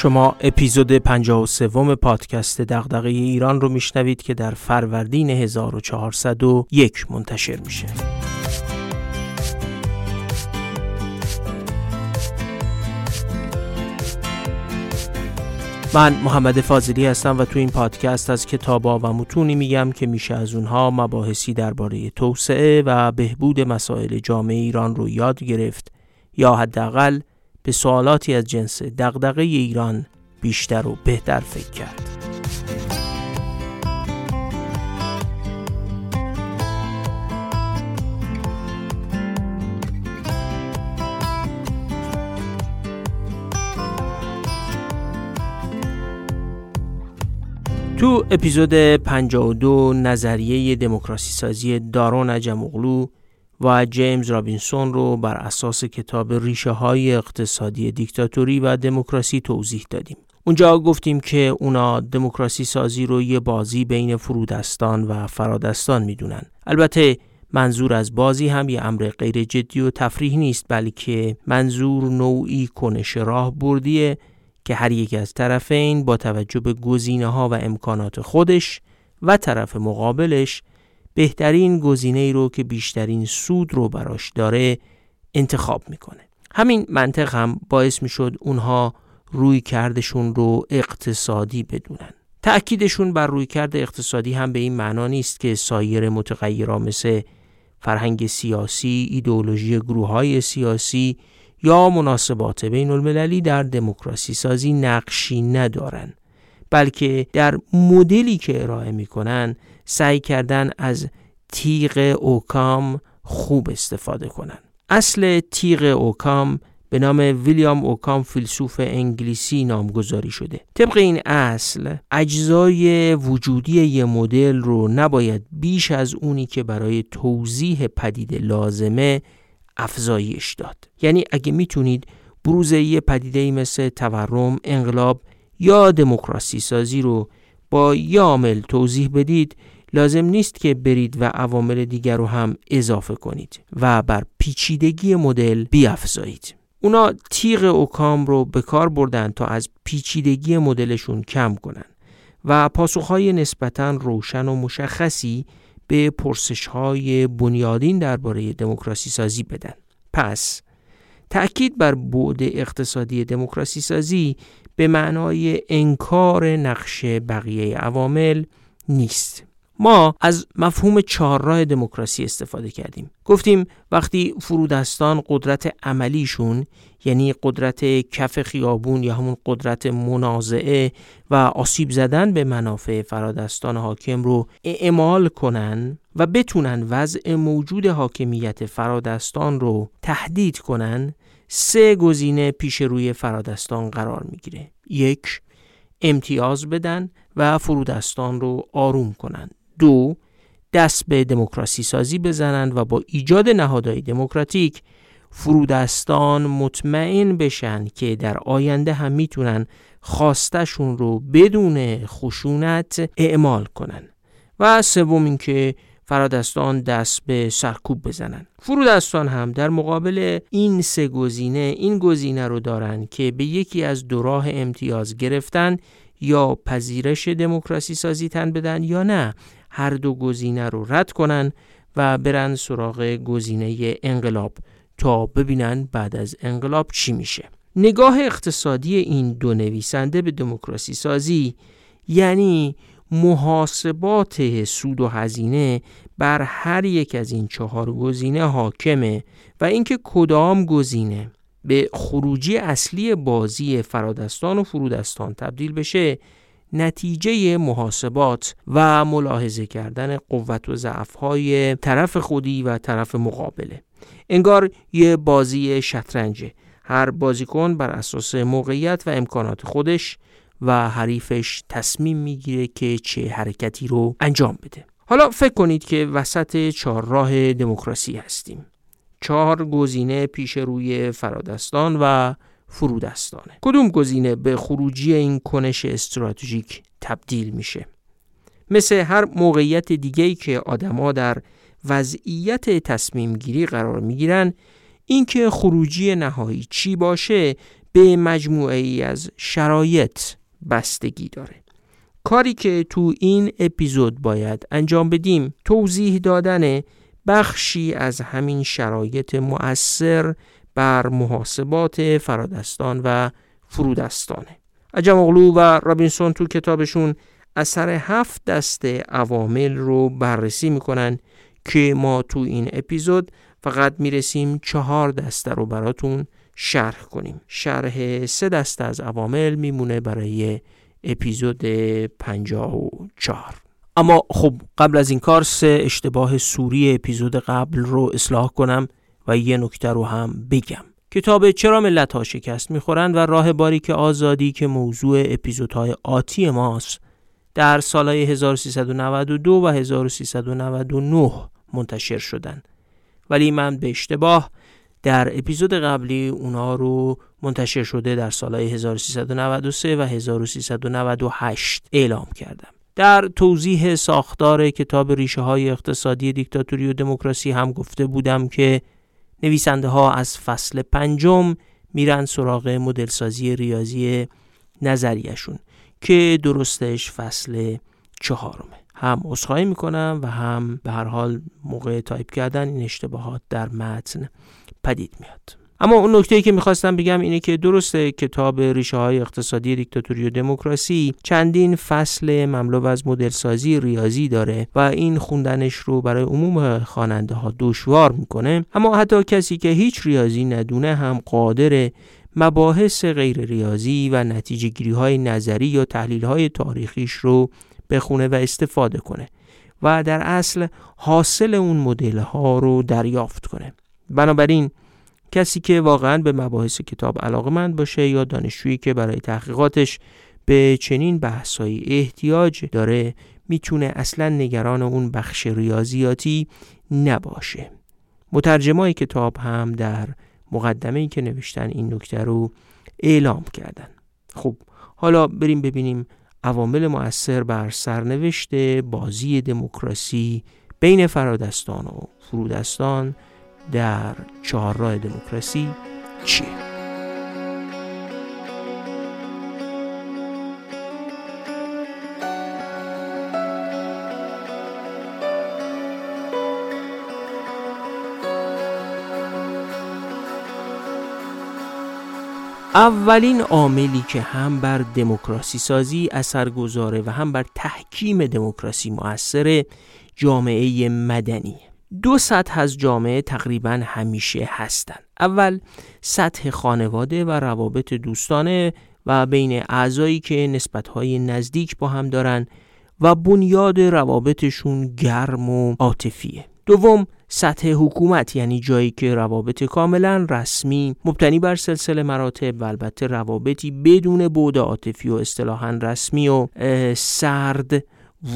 شما اپیزود 53 پادکست دغدغه ایران رو میشنوید که در فروردین 1401 منتشر میشه. من محمد فاضلی هستم و تو این پادکست از کتابا و متونی میگم که میشه از اونها مباحثی درباره توسعه و بهبود مسائل جامعه ایران رو یاد گرفت یا حداقل به سوالاتی از جنس دغدغه ایران بیشتر و بهتر فکر کرد. تو اپیزود 52 نظریه دموکراسی سازی دارون عجم و جیمز رابینسون رو بر اساس کتاب ریشه های اقتصادی دیکتاتوری و دموکراسی توضیح دادیم. اونجا گفتیم که اونا دموکراسی سازی رو یه بازی بین فرودستان و فرادستان می‌دونن. البته منظور از بازی هم یه امر غیر جدی و تفریح نیست بلکه منظور نوعی کنش راه بردیه که هر یک از طرفین با توجه به گزینه ها و امکانات خودش و طرف مقابلش بهترین گزینه ای رو که بیشترین سود رو براش داره انتخاب می‌کنه. همین منطق هم باعث می‌شد اونها روی کردشون رو اقتصادی بدونن. تأکیدشون بر روی کرد اقتصادی هم به این معنا نیست که سایر متغیرها مثل فرهنگ سیاسی، ایدئولوژی گروه های سیاسی یا مناسبات بین المللی در دموکراسی سازی نقشی ندارن بلکه در مدلی که ارائه می‌کنن سعی کردن از تیغ اوکام خوب استفاده کنن. اصل تیغ اوکام به نام ویلیام اوکام فیلسوف انگلیسی نامگذاری شده. طبق این اصل اجزای وجودی یه مدل رو نباید بیش از اونی که برای توضیح پدیده لازمه افزایش داد. یعنی اگه می‌تونید بروز یه پدیده مثل تورم، انقلاب یا دموکراسی سازی رو با یه عامل توضیح بدید لازم نیست که برید و عوامل دیگر رو هم اضافه کنید و بر پیچیدگی مدل بیافزایید. اونا تیغ اوکام رو به کار بردن تا از پیچیدگی مدلشون کم کنن و پاسخهای نسبتا روشن و مشخصی به پرسش های بنیادین درباره دموکراسی سازی بدن. پس تأکید بر بعد اقتصادی دموکراسی سازی به معنای انکار نقش بقیه عوامل نیست. ما از مفهوم چهارراه دموکراسی استفاده کردیم. گفتیم وقتی فرودستان قدرت عملیشون یعنی قدرت کف خیابون یا همون قدرت منازعه و آسیب زدن به منافع فرادستان حاکم رو اعمال کنن و بتونن وضع موجود حاکمیت فرادستان رو تهدید کنن سه گزینه پیش روی فرادستان قرار می‌گیره. یک امتیاز بدن و فرودستان رو آروم کنند دو دست به دموکراسی سازی بزنند و با ایجاد نهادهای دموکراتیک فرودستان مطمئن بشن که در آینده هم می‌تونن خواستشون رو بدون خشونت اعمال کنن. و سوم اینکه فرادستان دست به سرکوب بزنن. فرودستان هم در مقابل این سه گزینه این گزینه رو دارن که به یکی از دو راه امتیاز گرفتن یا پذیرش دموکراسی سازی تن بدن یا نه. هر دو گزینه رو رد کنن و برن سراغ گزینه انقلاب تا ببینن بعد از انقلاب چی میشه. نگاه اقتصادی این دو نویسنده به دموکراسی سازی یعنی محاسبات سود و هزینه بر هر یک از این چهار گزینه حاکمه و اینکه کدام گزینه به خروجی اصلی بازی فرادستان و فرودستان تبدیل بشه نتیجه محاسبات و ملاحظه کردن قوت و ضعف‌های طرف خودی و طرف مقابله. انگار یه بازی شطرنجه. هر بازیکن بر اساس موقعیت و امکانات خودش و حریفش تصمیم می‌گیره که چه حرکتی رو انجام بده. حالا فکر کنید که وسط چهارراه دموکراسی هستیم. چهار گزینه پیش روی فرادستان و فرودستانه. کدوم گزینه به خروجی این کنش استراتژیک تبدیل میشه؟ مثل هر موقعیت دیگه‌ای که آدما در وضعیت تصمیم گیری قرار می‌گیرن اینکه خروجی نهایی چی باشه به مجموعه ای از شرایط بستگی داره. کاری که تو این اپیزود باید انجام بدیم توضیح دادن بخشی از همین شرایط مؤثر بر محاسبات فرادستان و فرودستانه. عجم اغلو و رابینسون تو کتابشون اثر هفت دست عوامل رو بررسی می‌کنن که ما تو این اپیزود فقط می‌رسیم چهار دسته رو براتون شرح کنیم. شرح سه دسته از عوامل میمونه برای اپیزود 54 اما خب قبل از این کار سه اشتباه سوری اپیزود قبل رو اصلاح کنم. و یه نکته رو هم بگم. کتاب چرا ملت ها شکست می‌خورند و راه باریک آزادی که موضوع اپیزودهای آتی ماست در سالهای 1392 و 1399 منتشر شدند. ولی من به اشتباه در اپیزود قبلی اونا رو منتشر شده در سالهای 1393 و 1398 اعلام کردم. در توضیح ساختار کتاب ریشه های اقتصادی دیکتاتوری و دموکراسی هم گفته بودم که نویسنده ها از فصل پنجم میرن سراغ مدلسازی ریاضی نظریشون که درستش فصل چهارمه. هم اصخایی می‌کنم و هم به هر حال موقع تایپ کردن این اشتباهات در متن پدید میاد. اما اون نکته که می‌خواستم بگم اینه که درسته کتاب ریشه های اقتصادی دیکتاتوری و دموکراسی چندین فصل مملو از مدلسازی ریاضی داره و این خوندنش رو برای عموم خواننده ها دشوار می‌کنه. اما حتی کسی که هیچ ریاضی ندونه هم قادر مباحث غیر ریاضی و نتیجه گیری های نظری یا تحلیل های تاریخیش رو بخونه و استفاده کنه و در اصل حاصل اون مدل ها رو دریافت کنه. بنابراین کسی که واقعا به مباحث کتاب علاقمند باشه یا دانشجویی که برای تحقیقاتش به چنین بحثایی احتیاج داره می‌تونه اصلا نگران اون بخش ریاضیاتی نباشه. مترجمای کتاب هم در مقدمه ای که نوشتن این نکته رو اعلام کردن. خب حالا بریم ببینیم عوامل مؤثر بر سرنوشت بازی دموکراسی بین فرادستان و فرودستان در چهارراه دموکراسی چیه؟ اولین عاملی که هم بر دموکراسی سازی اثر گذاره و هم بر تحکیم دموکراسی مؤثر جامعه مدنی دو سطح از جامعه تقریبا همیشه هستند. اول سطح خانواده و روابط دوستانه و بین اعضایی که نسبتهای نزدیک با هم دارن و بنیاد روابطشون گرم و عاطفیه. دوم سطح حکومت یعنی جایی که روابط کاملا رسمی مبتنی بر سلسله مراتب و البته روابطی بدون بود عاطفی و اصطلاحا رسمی و سرد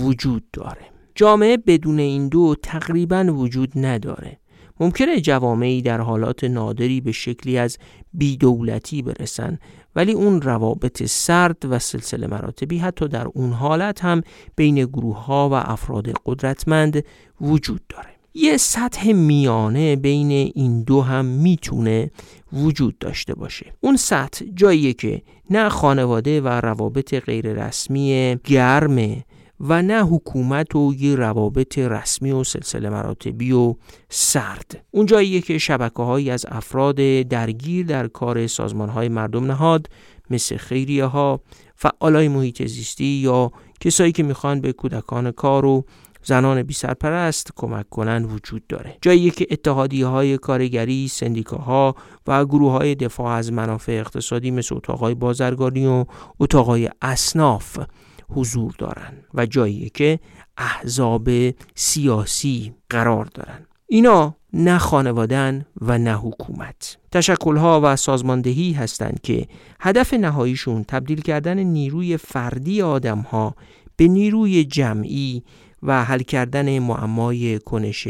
وجود داره. جامعه بدون این دو تقریبا وجود نداره. ممکنه جوامعی در حالات نادری به شکلی از بیدولتی برسن ولی اون روابط سرد و سلسله مراتبی حتی در اون حالت هم بین گروه ها و افراد قدرتمند وجود داره. یه سطح میانه بین این دو هم می‌تونه وجود داشته باشه. اون سطح جاییه که نه خانواده و روابط غیر رسمی گرمه و نه حکومت و یه روابط رسمی و سلسله مراتبی و سرد. اون جاییه که شبکه هایی از افراد درگیر در کار سازمان های مردم نهاد مثل خیریه ها فعالای محیط زیستی یا کسایی که می‌خوان به کودکان کار و زنان بی سرپرست کمک کنن وجود داره. جایی که اتحادی های کارگری سندیکاها و گروه های دفاع از منافع اقتصادی مثل اتاقای بازرگانی و اتاقای اصناف حضور دارن و جایی که احزاب سیاسی قرار دارن. اینا نه خانوادن و نه حکومت. تشکلها و سازماندهی هستند که هدف نهاییشون تبدیل کردن نیروی فردی آدمها به نیروی جمعی و حل کردن معمای کنش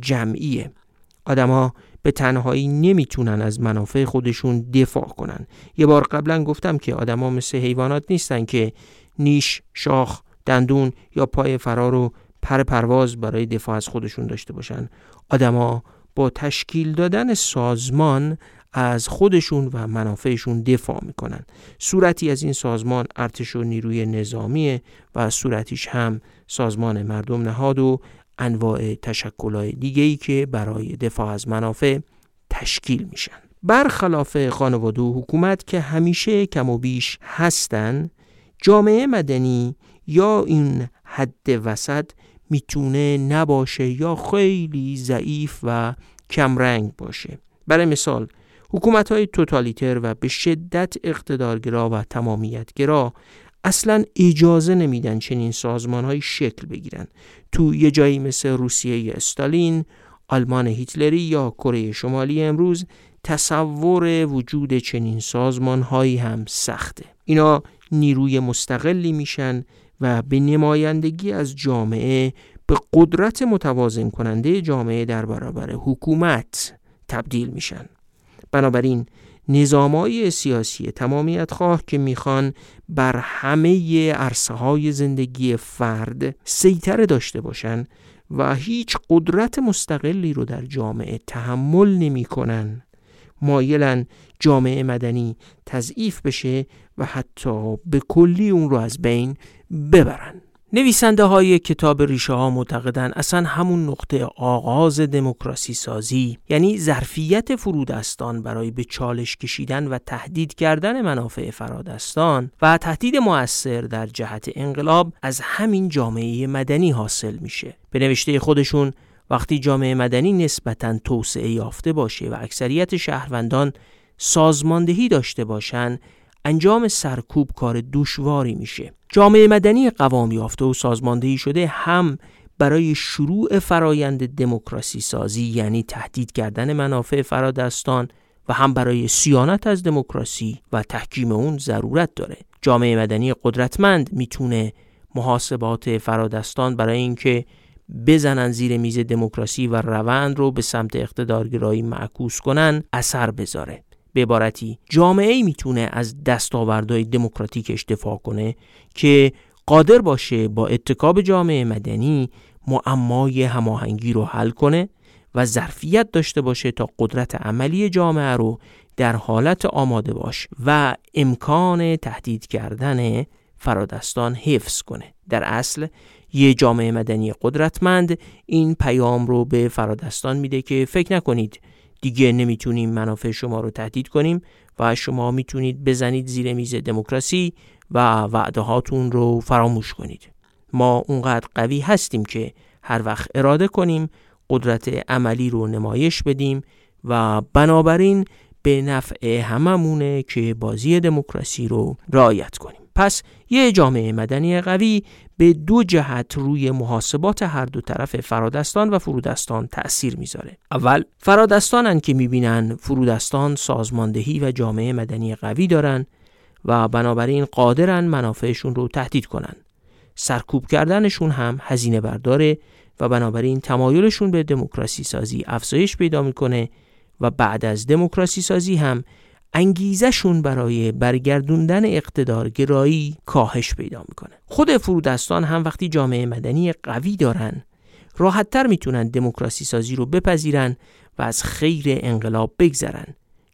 جمعیه. آدمها به تنهایی نمی‌تونن از منافع خودشون دفاع کنن. یه بار قبلا گفتم که آدما مثل حیوانات نیستن که نیش، شاخ، دندون یا پای فرار و پر پرواز برای دفاع از خودشون داشته باشن. آدما با تشکیل دادن سازمان از خودشون و منافعشون دفاع می‌کنن. صورتی از این سازمان ارتش و نیروی نظامی و صورتیش هم سازمان مردم نهاد و انواع تشکلهای دیگه ای که برای دفاع از منافع تشکیل میشن. برخلاف خانواده و حکومت که همیشه کم و بیش هستن جامعه مدنی یا این حد وسط می‌تونه نباشه یا خیلی ضعیف و کمرنگ باشه. برای مثال حکومت های توتالیتر و به شدت اقتدارگرا و تمامیتگرا اصلا اجازه نمیدن چنین سازمان های شکل بگیرن. تو یه جایی مثل روسیه استالین آلمان هیتلری یا کره شمالی امروز تصور وجود چنین سازمان هایی هم سخته. اینا نیروی مستقلی میشن و به نمایندگی از جامعه به قدرت متوازن کننده جامعه در برابر حکومت تبدیل میشن. بنابراین نظامای سیاسی تمامیت خواه که می‌خوان بر همه عرصه های زندگی فرد سیطره داشته باشن و هیچ قدرت مستقلی رو در جامعه تحمل نمی‌کنن. مایلن جامعه مدنی تضعیف بشه و حتی به کلی اون رو از بین ببرن. نویسنده های کتاب ریشه ها معتقدن اصلا همون نقطه آغاز دموکراسی سازی یعنی ظرفیت فرودستان برای به چالش کشیدن و تهدید کردن منافع فرادستان و تهدید موثر در جهت انقلاب از همین جامعه مدنی حاصل میشه. به نوشته خودشون وقتی جامعه مدنی نسبتا توسعه یافته باشه و اکثریت شهروندان سازماندهی داشته باشند انجام سرکوب کار دشواری میشه. جامعه مدنی قوام یافته و سازماندهی شده هم برای شروع فرایند دموکراسی سازی یعنی تهدید کردن منافع فرادستان و هم برای سیانت از دموکراسی و تحکیم اون ضرورت داره. جامعه مدنی قدرتمند می‌تونه محاسبات فرادستان برای اینکه بزنن زیر میز دموکراسی و روند رو به سمت اقتدارگرایی معکوس کنن اثر بذاره. به عبارتی جامعه ای می‌تونه از دستاوردهای دموکراتیکش دفاع کنه که قادر باشه با اتکاب جامعه مدنی معمای هماهنگی رو حل کنه و ظرفیت داشته باشه تا قدرت عملی جامعه رو در حالت آماده باش و امکان تهدید کردن فرادستان حفظ کنه. در اصل یه جامعه مدنی قدرتمند این پیام رو به فرادستان میده که فکر نکنید دیگه نمی‌تونیم منافع شما رو تهدید کنیم و شما می‌تونید بزنید زیر میز دموکراسی و وعده هاتون رو فراموش کنید. ما اونقدر قوی هستیم که هر وقت اراده کنیم قدرت عملی رو نمایش بدیم و بنابراین به نفع هممونه که بازی دموکراسی رو رعایت کنیم. پس یه جامعه مدنی قوی به دو جهت روی محاسبات هر دو طرف فرادستان و فرودستان تأثیر می‌ذاره. اول فرادستانن که می‌بینن فرودستان سازماندهی و جامعه مدنی قوی دارن و بنابراین قادرن منافعشون رو تهدید کنن. سرکوب کردنشون هم هزینه برداره و بنابراین تمایلشون به دموکراسی سازی افزایش پیدا می‌کنه و بعد از دموکراسی سازی هم انگیزشون برای برگردوندن اقتدار گرایی کاهش پیدا می‌کنه. خود فرودستان هم وقتی جامعه مدنی قوی دارن راحتتر می‌تونن دموکراسی سازی رو بپذیرن و از خیر انقلاب بگذرن.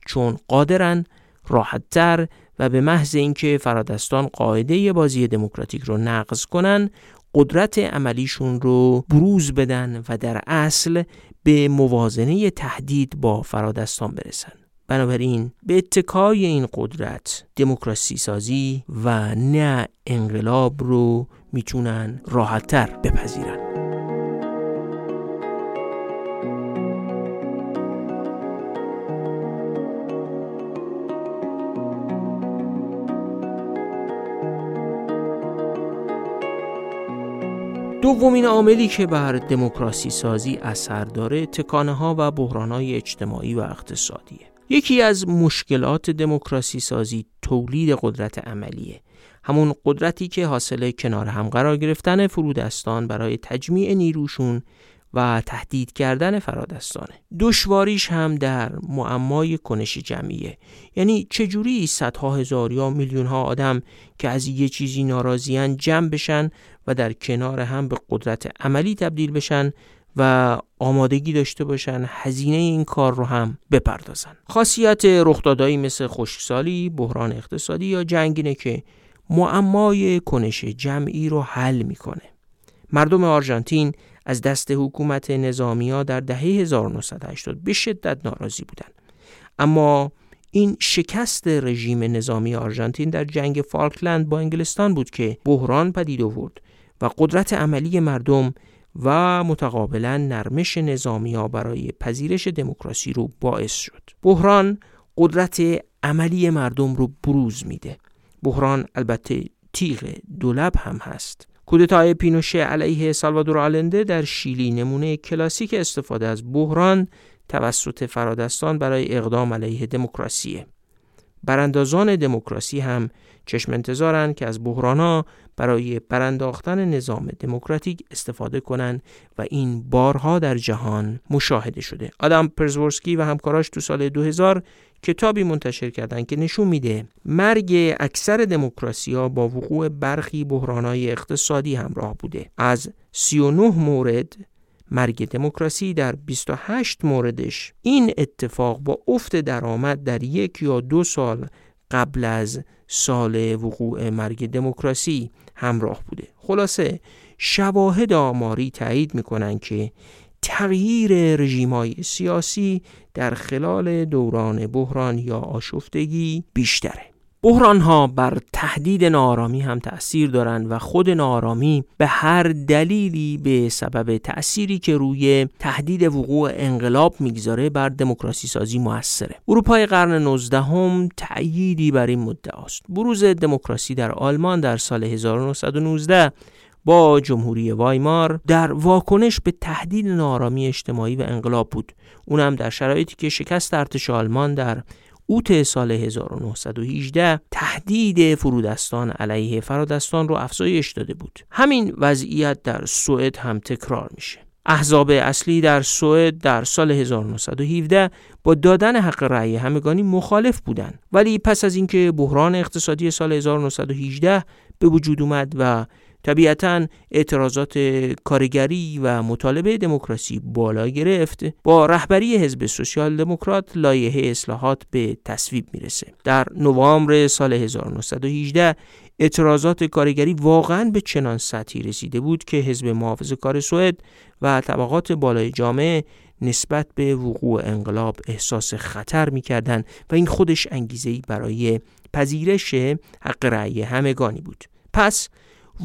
چون قادرن راحتتر و به محض اینکه فرادستان قاعده بازی دموکراتیک رو نقض کنن قدرت عملیشون رو بروز بدن و در اصل به موازنه تهدید با فرادستان برسن. بنابراین به اتکای این قدرت دموکراسی سازی و نه انقلاب رو می‌تونن راحتتر بپذیرن. دومین عاملی که بر دموکراسی سازی اثر داره تکانه ها و بحران های اجتماعی و اقتصادیه. یکی از مشکلات دموکراسی سازی تولید قدرت عملیه. همون قدرتی که حاصل کنار هم قرار گرفتن فرودستان برای تجمیع نیروشون و تهدید کردن فرادستانه. دشواریش هم در معمای کنش جمعیه. یعنی چجوری صدها هزار یا میلیون ها آدم که از یه چیزی ناراضیان جمع بشن و در کنار هم به قدرت عملی تبدیل بشن و آمادگی داشته باشن هزینه این کار رو هم بپردازن. خاصیت رخدادهایی مثل خشکسالی بحران اقتصادی یا جنگ اینه که معمای کنش جمعی رو حل می‌کنه. مردم آرژانتین از دست حکومت نظامی ها در دهه 1980 به شدت ناراضی بودند اما این شکست رژیم نظامی آرژانتین در جنگ فالکلند با انگلستان بود که بحران پدید آورد و قدرت عملی مردم و متقابلا نرمش نظامی ها برای پذیرش دموکراسی رو باعث شد. بحران قدرت عملی مردم رو بروز میده. بحران البته تیغ دولب هم هست. کودتای پینوشه علیه سالوادور آلنده در شیلی نمونه کلاسیک استفاده از بحران توسط فرادستان برای اقدام علیه دموکراسی براندازان دموکراسی هم چشم انتظارن که از بحرانا برای برانداختن نظام دموکراتیک استفاده کنند و این بارها در جهان مشاهده شده. آدم پرزورسکی و همکاراش تو سال 2000 کتابی منتشر کردند که نشون میده مرگ اکثر دموکراسی ها با وقوع برخی بحرانهای اقتصادی همراه بوده. از 39 مورد مرگ دموکراسی در 28 موردش این اتفاق با افت درآمد در یک یا دو سال قبل از سال وقوع مرگ دموکراسی همراه بوده. خلاصه شواهد آماری تایید می‌کنن که تغییر رژیمای سیاسی در خلال دوران بحران یا آشفتگی بیشتره. بحران ها بر تهدید نارامی هم تأثیر دارند و خود نارامی به هر دلیلی به سبب تأثیری که روی تهدید وقوع انقلاب می‌گذاره بر دموکراسی سازی موثره. اروپای قرن 19 هم تأییدی بر این مدعا است. بروز دموکراسی در آلمان در سال 1919 با جمهوری وایمار در واکنش به تهدید نارامی اجتماعی و انقلاب بود اونم در شرایطی که شکست ارتش آلمان در اوت سال 1918 تهدید فرودستان علیه فرادستان رو افزایش داده بود. همین وضعیت در سوئد هم تکرار میشه. احزاب اصلی در سوئد در سال 1917 با دادن حق رأی همگانی مخالف بودند. ولی پس از اینکه بحران اقتصادی سال 1918 به وجود اومد و طبیعتا اعتراضات کارگری و مطالبه دموکراسی بالا گرفت. با رهبری حزب سوسیال دموکرات لایحه اصلاحات به تصویب می‌رسه. در نوامبر سال 1918 اعتراضات کارگری واقعا به چنان سطحی رسیده بود که حزب محافظ کار سوئد و طبقات بالای جامعه نسبت به وقوع انقلاب احساس خطر می‌کردند و این خودش انگیزه برای پذیرش حق رأی همگانی بود. پس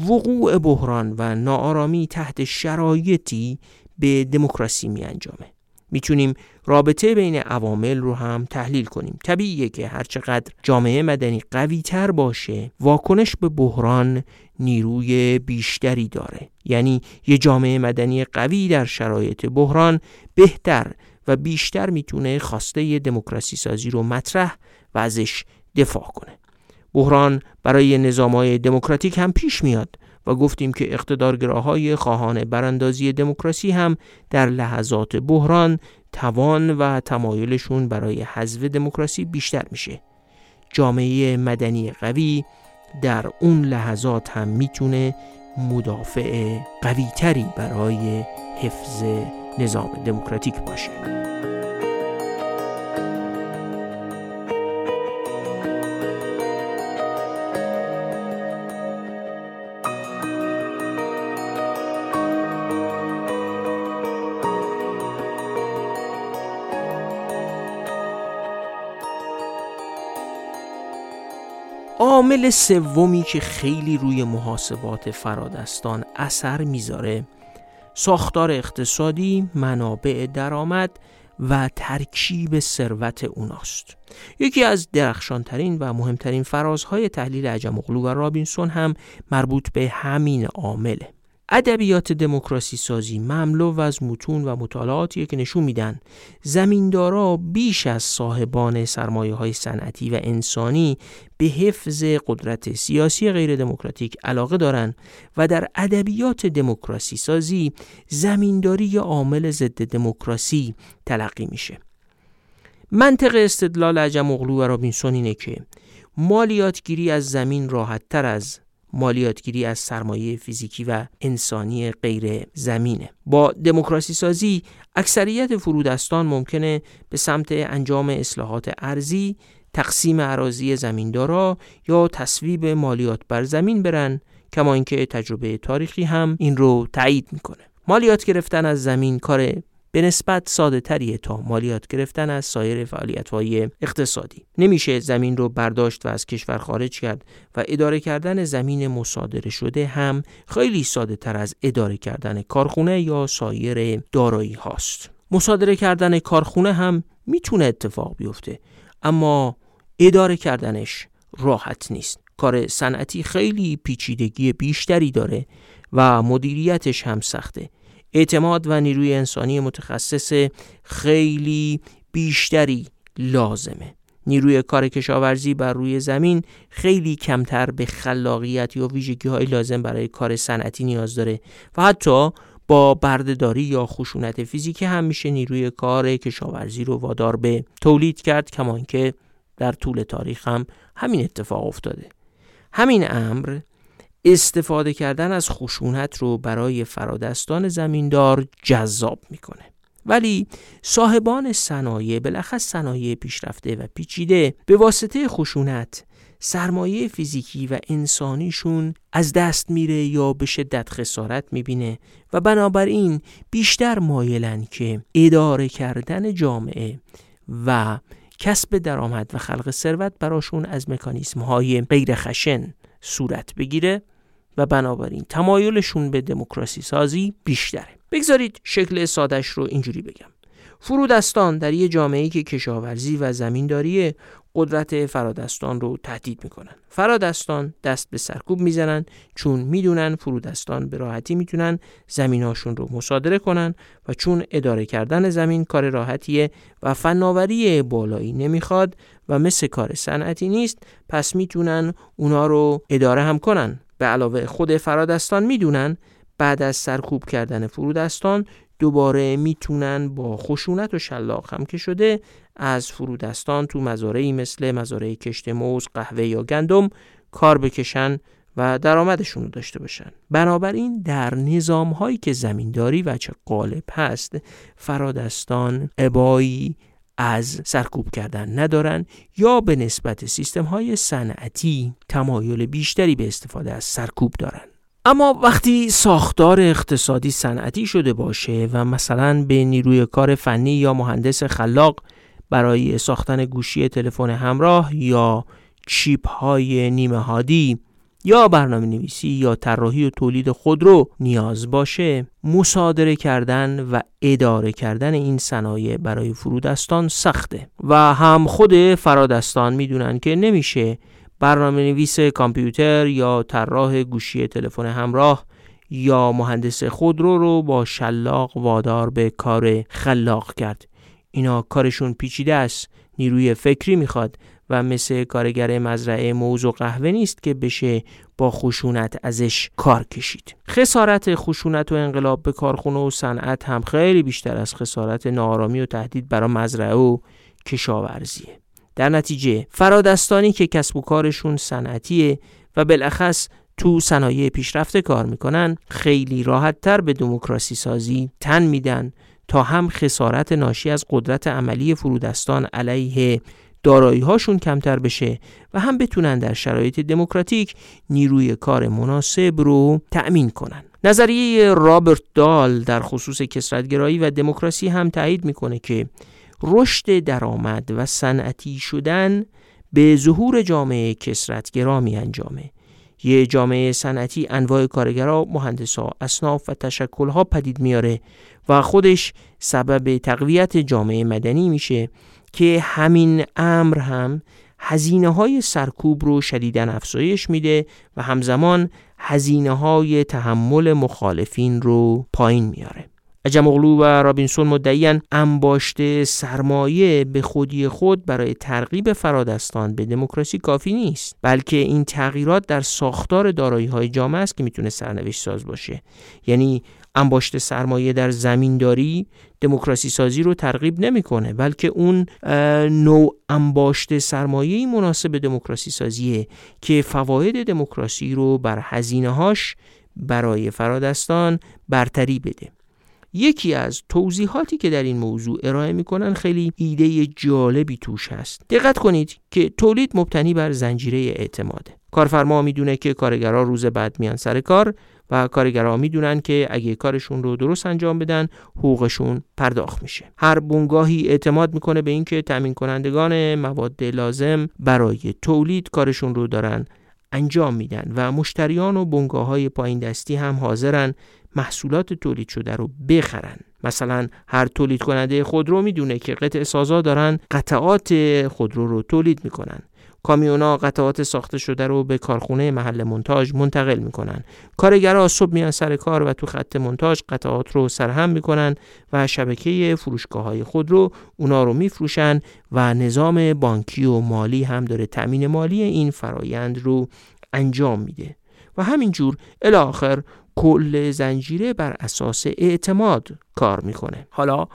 وقوع بحران و ناآرامی تحت شرایطی به دموکراسی می انجامه می‌تونیم رابطه بین عوامل رو هم تحلیل کنیم. طبیعیه که هرچقدر جامعه مدنی قوی تر باشه واکنش به بحران نیروی بیشتری داره. یعنی یه جامعه مدنی قوی در شرایط بحران بهتر و بیشتر می‌تونه خواسته دموکراسی سازی رو مطرح و ازش دفاع کنه. بحران برای نظامهای دموکراتیک هم پیش میاد و گفتیم که اقتدارگراهای خواهان براندازی دموکراسی هم در لحظات بحران توان و تمایلشون برای حذف دموکراسی بیشتر میشه. جامعه مدنی قوی در اون لحظات هم می‌تونه مدافع قویتری برای حفظ نظام دموکراتیک باشه. عامل سومی که خیلی روی محاسبات فرادستان اثر می‌ذاره ساختار اقتصادی، منابع درآمد و ترکیب ثروت اوناست. یکی از درخشانترین و مهمترین فرازهای تحلیل عجم و رابینسون هم مربوط به همین عامله. ادبیات دموکراسی سازی مملو از متون و مطالعاتی که نشون میدن زمیندارا بیش از صاحبان سرمایه های صنعتی و انسانی به حفظ قدرت سیاسی غیر دموکراتیک علاقه دارند و در ادبیات دموکراسی سازی زمینداری عامل ضد دموکراسی تلقی میشه. منطق استدلال عجم اغلو و رابینسون اینه که مالیاتگیری از زمین راحت تر از مالیاتگیری از سرمایه فیزیکی و انسانی غیر زمینه. با دموکراسی سازی اکثریت فرودستان ممکنه به سمت انجام اصلاحات ارزی تقسیم عراضی زمیندارا یا تصویب مالیات بر زمین برن کما اینکه تجربه تاریخی هم این رو تایید می‌کنه. مالیات گرفتن از زمین کار به نسبت ساده تریه تا مالیات گرفتن از سایر فعالیت های اقتصادی. نمیشه زمین رو برداشت و از کشور خارج کرد و اداره کردن زمین مصادره شده هم خیلی ساده تر از اداره کردن کارخونه یا سایر دارایی هاست. مصادره کردن کارخونه هم می‌تونه اتفاق بیفته اما اداره کردنش راحت نیست. کار صنعتی خیلی پیچیدگی بیشتری داره و مدیریتش هم سخته. اعتماد و نیروی انسانی متخصص خیلی بیشتری لازمه. نیروی کار کشاورزی بر روی زمین خیلی کمتر به خلاقیت یا ویژگی های لازم برای کار صنعتی نیاز داره و حتی با بردهداری یا خشونت فیزیکی هم میشه نیروی کار کشاورزی رو وادار به تولید کرد کما که در طول تاریخ هم همین اتفاق افتاده. همین امر استفاده کردن از خشونت رو برای فرادستان زمیندار جذاب می‌کنه. ولی صاحبان صنایع بالاخص صنایع پیشرفته و پیچیده به واسطه خشونت سرمایه فیزیکی و انسانیشون از دست میره یا به شدت خسارت می‌بینه و بنابراین بیشتر مایلن که اداره کردن جامعه و کسب درآمد و خلق ثروت براشون از مکانیسم های غیر خشن صورت بگیره. و بنابراین تمایلشون به دموکراسی سازی بیشتره. بگذارید شکل سادش رو اینجوری بگم. فرودستان در یه جامعه که کشاورزی و زمینداری قدرت فرادستان رو تهدید می‌کنن. فرادستان دست به سرکوب می‌زنن چون می‌دونن فرودستان به راحتی می‌تونن زمیناشون رو مصادره کنن و چون اداره کردن زمین کار راحتیه و فناوری بالایی نمی‌خواد و مثل کار صنعتی نیست پس می‌تونن اونا رو اداره هم کنن. به علاوه خود فرادستان می‌دونن بعد از سرکوب کردن فرودستان دوباره می‌تونن با خشونت و شلاق هم که شده از فرودستان تو مزارعی مثل مزارع کشت موز، قهوه یا گندم کار بکشن و درآمدشون رو داشته باشن. بنابراین در نظام هایی که زمینداری و چه غالب هست فرادستان ابایی از سرکوب کردن ندارن یا به نسبت سیستم های صنعتی تمایل بیشتری به استفاده از سرکوب دارن. اما وقتی ساختار اقتصادی صنعتی شده باشه و مثلا به نیروی کار فنی یا مهندس خلاق برای ساختن گوشی تلفن همراه یا چیپ های نیمه هادی یا برنامه نویسی یا طراحی و تولید خودرو نیاز باشه. مصادره کردن و اداره کردن این صنایع برای فرودستان سخته. و هم خود فرادستان می‌دونن که نمیشه برنامه نویس کامپیوتر یا طراح گوشی تلفن همراه یا مهندس خودرو رو با شلاق وادار به کار خلاق کرد. اینا کارشون پیچیده است. نیروی فکری می‌خواد و مثل کارگر مزرعه موز و قهوه نیست که بشه با خشونت ازش کار کشید. خسارت خشونت و انقلاب به کارخونه و صنعت هم خیلی بیشتر از خسارت نارامی و تهدید برای مزرعه و کشاورزیه. در نتیجه فرادستانی که کسب و کارشون صنعتیه و بالاخص تو صنایع پیشرفته کار می‌کنن خیلی راحت تر به دموکراسی سازی تن میدن تا هم خسارت ناشی از قدرت عملی فرودستان علیه دارایی هاشون کمتر بشه و هم بتونن در شرایط دموکراتیک نیروی کار مناسب رو تأمین کنن. نظریه رابرت دال در خصوص کسرتگرایی و دموکراسی هم تایید می‌کنه که رشد درآمد و صنعتی شدن به ظهور جامعه کسرتگرا می انجامه. یه جامعه صنعتی انواع کارگرا، مهندسا، اصناف و تشکلها پدید میاره و خودش سبب تقویت جامعه مدنی میشه که همین امر هم هزینه های سرکوب رو شدیدن افزایش میده و همزمان هزینه های تحمل مخالفین رو پایین میاره اجمغلو و رابینسون مدعیان انباشت سرمایه به خودی خود برای ترغیب فرادستان به دموکراسی کافی نیست بلکه این تغییرات در ساختار دارایی های جامعه است که می‌تونه سرنوشت ساز باشه. یعنی انباشت سرمایه در زمینداری دموکراسی سازی رو ترغیب نمی‌کنه بلکه اون نوع انباشت سرمایه مناسب دموکراسی سازیه که فواید دموکراسی رو بر هزینه هاش برای فرادستان برتری بده. یکی از توضیحاتی که در این موضوع ارائه می‌کنن خیلی ایده جالبی توش هست. دقت کنید که تولید مبتنی بر زنجیره اعتماده. کارفرما می‌دونه که کارگرها روز بعد میان سر کار و کارگرها می‌دونن که اگه کارشون رو درست انجام بدن حقوقشون پرداخت میشه. هر بنگاهی اعتماد می‌کنه به اینکه تامین کنندگان مواد لازم برای تولید کارشون رو دارن انجام میدن و مشتریان و بنگاه های پایین دستی هم حاضرن محصولات تولید شده رو بخرن. مثلا هر تولید کننده خودرو می‌دونه که قطع سازا دارن قطعات خودرو رو تولید می‌کنن. کامیونا قطعات ساخته شده رو به کارخونه محل منتاج منتقل می‌کنن. کارگرها صبح میان سر کار و تو خط منتاج قطعات رو سرهم می‌کنن و شبکه فروشگاه های خود رو اونا رو میفروشن و نظام بانکی و مالی هم داره تأمین مالی این فرایند رو انجام میده. و همینجور الاخر کل زنجیره بر اساس اعتماد کار می‌کنه. حالا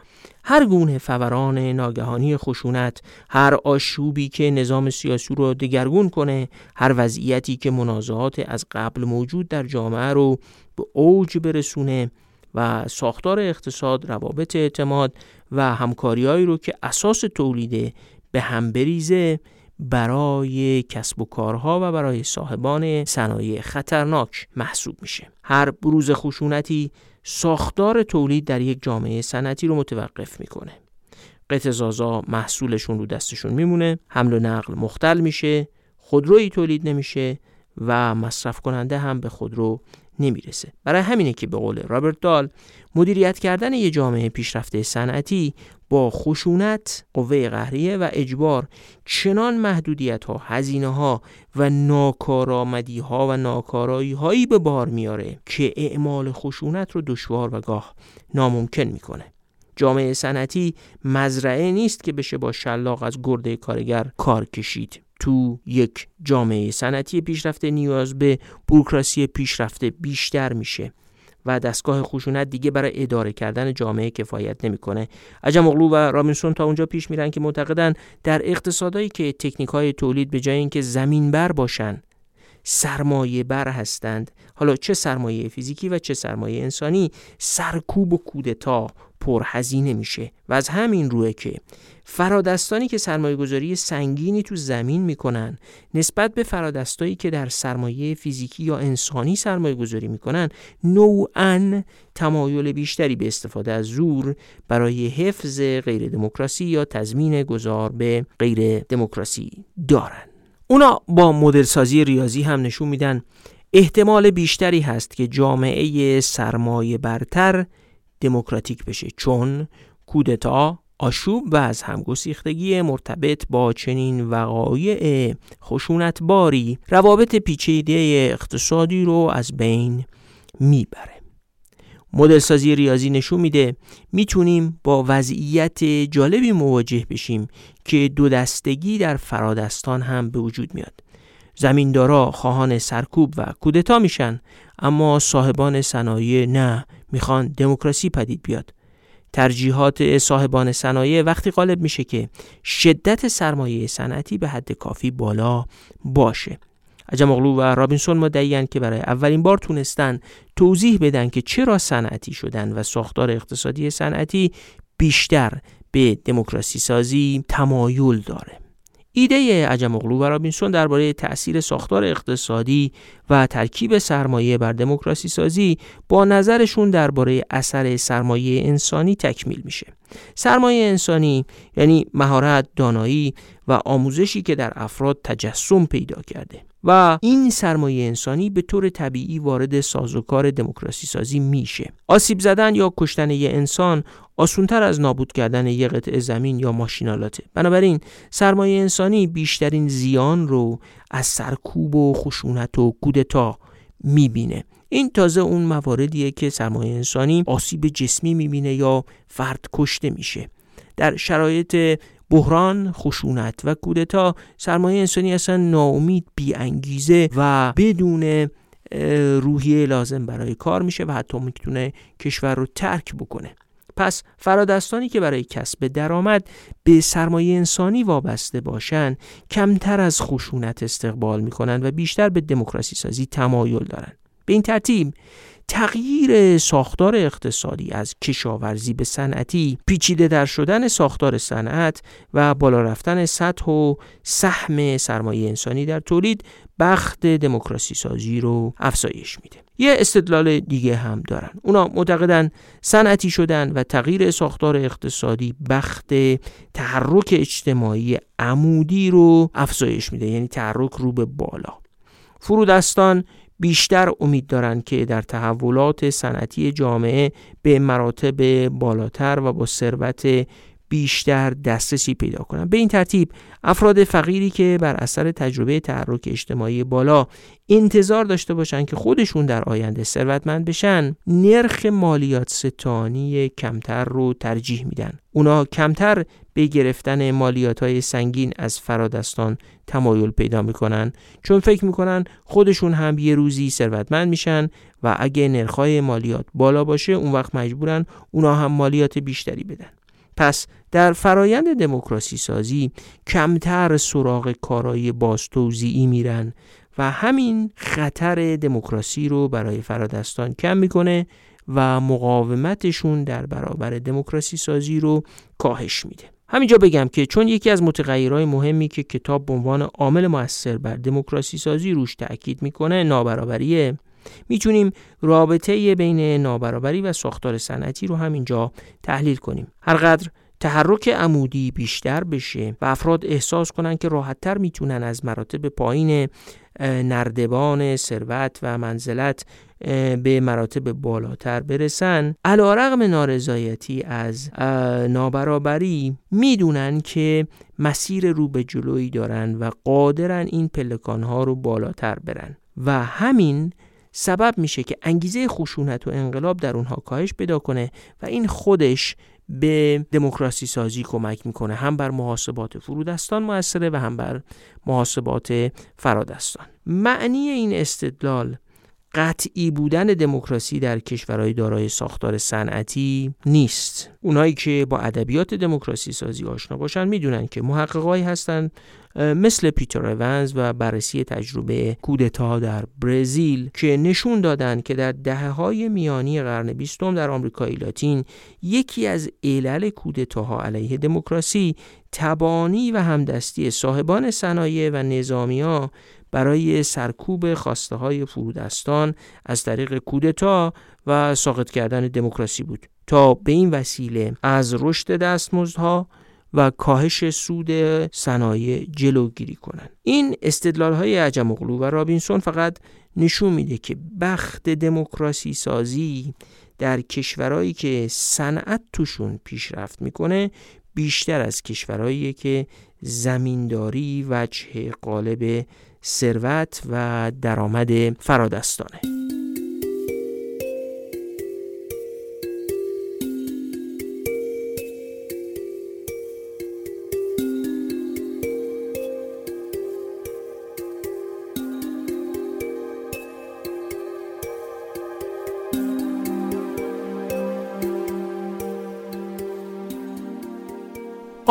هر گونه فوران ناگهانی خشونت هر آشوبی که نظام سیاسی رو دگرگون کنه هر وضعیتی که منازعات از قبل موجود در جامعه رو به اوج برسونه و ساختار اقتصاد روابط اعتماد و همکاریهایی رو که اساس تولیده به هم بریزه برای کسب و کارها و برای صاحبان صنایع خطرناک محسوب میشه. هر بروز خشونتی ساختار تولید در یک جامعه صنعتی رو متوقف می‌کنه. قطعزازا محصولشون رو دستشون میمونه حمل و نقل مختل میشه خودرویی تولید نمیشه و مصرف کننده هم به خودرو نمی‌رسه. برای همینه که به قول رابرت دال مدیریت کردن یه جامعه پیشرفته صنعتی با خشونت قوه قهریه و اجبار چنان محدودیت ها هزینه ها و ناکارآمدی ها و ناکارایی هایی به بار میاره که اعمال خشونت رو دشوار و گاه ناممکن می‌کنه. جامعه صنعتی مزرعه نیست که بشه با شلاق از گرده کارگر کار کشید. تو یک جامعه صنعتی پیشرفته نیاز به بوروکراسی پیشرفته بیشتر میشه و دستگاه خشونت دیگه برای اداره کردن جامعه کفایت نمی‌کنه. عجم اغلو و رامینسون تا اونجا پیش میرن که معتقدن در اقتصادایی که تکنیک های تولید به جای اینکه زمین بر باشن سرمایه بر هستند حالا چه سرمایه فیزیکی و چه سرمایه انسانی سرکوب و کودتا پرهزینه میشه. و از همین روه که فرادستانی که سرمایه گذاری سنگینی تو زمین می‌کنن نسبت به فرادستایی که در سرمایه فیزیکی یا انسانی سرمایه گذاری می‌کنن نوعا تمایل بیشتری به استفاده از زور برای حفظ غیر دموکراسی یا تضمین گذار به غیر دموکراسی دارن. اونا با مدل سازی ریاضی هم نشون میدن. احتمال بیشتری هست که جامعه سرمایه برتر دموکراتیک بشه چون کودتا آشوب و از همگسیختگی مرتبط با چنین وقایع خشونتباری روابط پیچیده اقتصادی رو از بین می‌بره. مدل سازی ریاضی نشون میده می‌تونیم با وضعیت جالبی مواجه بشیم که دو دستگی در فرادستان هم به وجود میاد. زمیندارا خواهان سرکوب و کودتا میشن اما صاحبان صنایع نه. می‌خوان دموکراسی پدید بیاد. ترجیحات صاحبان صنایع وقتی غالب میشه که شدت سرمایه صنعتی به حد کافی بالا باشه. عجم اغلو و رابینسون مدعیان که برای اولین بار تونستن توضیح بدن که چرا صنعتی شدن و ساختار اقتصادی صنعتی بیشتر به دموکراسی سازی تمایل داره. ایده عجم اغلو و رابینسون درباره تأثیر ساختار اقتصادی و ترکیب سرمایه بر دموکراسی سازی با نظرشون درباره اثر سرمایه انسانی تکمیل میشه. سرمایه انسانی یعنی مهارت، دانایی و آموزشی که در افراد تجسم پیدا کرده. و این سرمایه انسانی به طور طبیعی وارد سازوکار دموکراسی سازی میشه. آسیب زدن یا کشتن یه انسان آسونتر از نابود کردن یه قطعه زمین یا ماشینالاته بنابراین سرمایه انسانی بیشترین زیان رو از سرکوب و خشونت و کودتا می‌بینه. این تازه اون مواردیه که سرمایه انسانی آسیب جسمی می‌بینه یا فرد کشته میشه. در شرایط بحران، خشونت و کودتا سرمایه انسانی اصلا ناامید، بیانگیزه و بدون روحیه لازم برای کار میشه و حتی می‌تونه کشور رو ترک بکنه. پس فرادستانی که برای کسب درآمد به سرمایه انسانی وابسته باشند کمتر از خشونت استقبال می‌کنند و بیشتر به دموکراسی سازی تمایل دارند به این ترتیب تغییر ساختار اقتصادی از کشاورزی به صنعتی پیچیده در شدن ساختار صنعت و بالا رفتن سطح و سهم سرمایه انسانی در تولید بخت دموکراسی سازی رو افزایش میده. یه استدلال دیگه هم دارن. اونا معتقدن صنعتی شدن و تغییر ساختار اقتصادی بخت تحرک اجتماعی عمودی رو افزایش میده یعنی تحرک رو به بالا. فرودستان بیشتر امید دارند که در تحولات صنعتی جامعه به مراتب بالاتر و با ثروت بیشتر دسترسی پیدا کنند. به این ترتیب افراد فقیری که بر اثر تجربه تحرک اجتماعی بالا انتظار داشته باشند که خودشون در آینده ثروتمند بشن نرخ مالیات ستانی کمتر رو ترجیح میدن. اونا کمتر به گرفتن مالیات های سنگین از فرادستان تمایل پیدا می‌کنن. چون فکر می‌کنن خودشون هم یه روزی ثروتمند میشن و اگه نرخهای مالیات بالا باشه اون وقت مجبورن اونا هم مالیات بیشتری بدن. پس در فرایند دموکراسی سازی کمتر سراغ کارای بازتوزیعی میرن و همین خطر دموکراسی رو برای فرادستان کم می‌کنه و مقاومتشون در برابر دموکراسی سازی رو کاهش میده. همینجا بگم که چون یکی از متغیرهای مهمی که کتاب به عنوان عامل موثر بر دموکراسی سازی روش تاکید می‌کنه نابرابریه می‌تونیم رابطه بین نابرابری و ساختار صنعتی رو همینجا تحلیل کنیم. هرقدر تحرک عمودی بیشتر بشه و افراد احساس کنن که راحتتر می‌تونن از مراتب پایین نردبان ثروت و منزلت به مراتب بالاتر برسن. علا رقم نارضایتی از نابرابری می‌دونن که مسیر رو به جلویی دارن و قادرن این پلکانها رو بالاتر برن. و همین سبب میشه که انگیزه خشونت و انقلاب در اونها کاهش پیدا کنه و این خودش به دموکراسی سازی کمک می‌کنه. هم بر محاسبات فرودستان موثره و هم بر محاسبات فرادستان. معنی این استدلال قطعی بودن دموکراسی در کشورهای دارای ساختار صنعتی نیست. اونایی که با ادبیات دموکراسی سازی آشنا باشن می‌دونن که محققایی هستند مثل پیتر اونز و بررسی تجربه کودتا در برزیل که نشون دادن که در دهه های میانی قرن بیستم در آمریکای لاتین یکی از علل کودتاها علیه دموکراسی تبانی و همدستی صاحبان صنایع و نظامی ها برای سرکوب خواسته های فرودستان از طریق کودتا و ساقط کردن دموکراسی بود. تا به این وسیله از رشد دستمزدها و کاهش سود صنایع جلوگیری کنند. این استدلال های عجم و رابینسون فقط نشون میده که بخت دموکراسی سازی در کشورهایی که صنعت توشون پیشرفت می‌کنه بیشتر از کشورهایی که زمینداری وجه قالب ثروت و درآمد فرادستانه.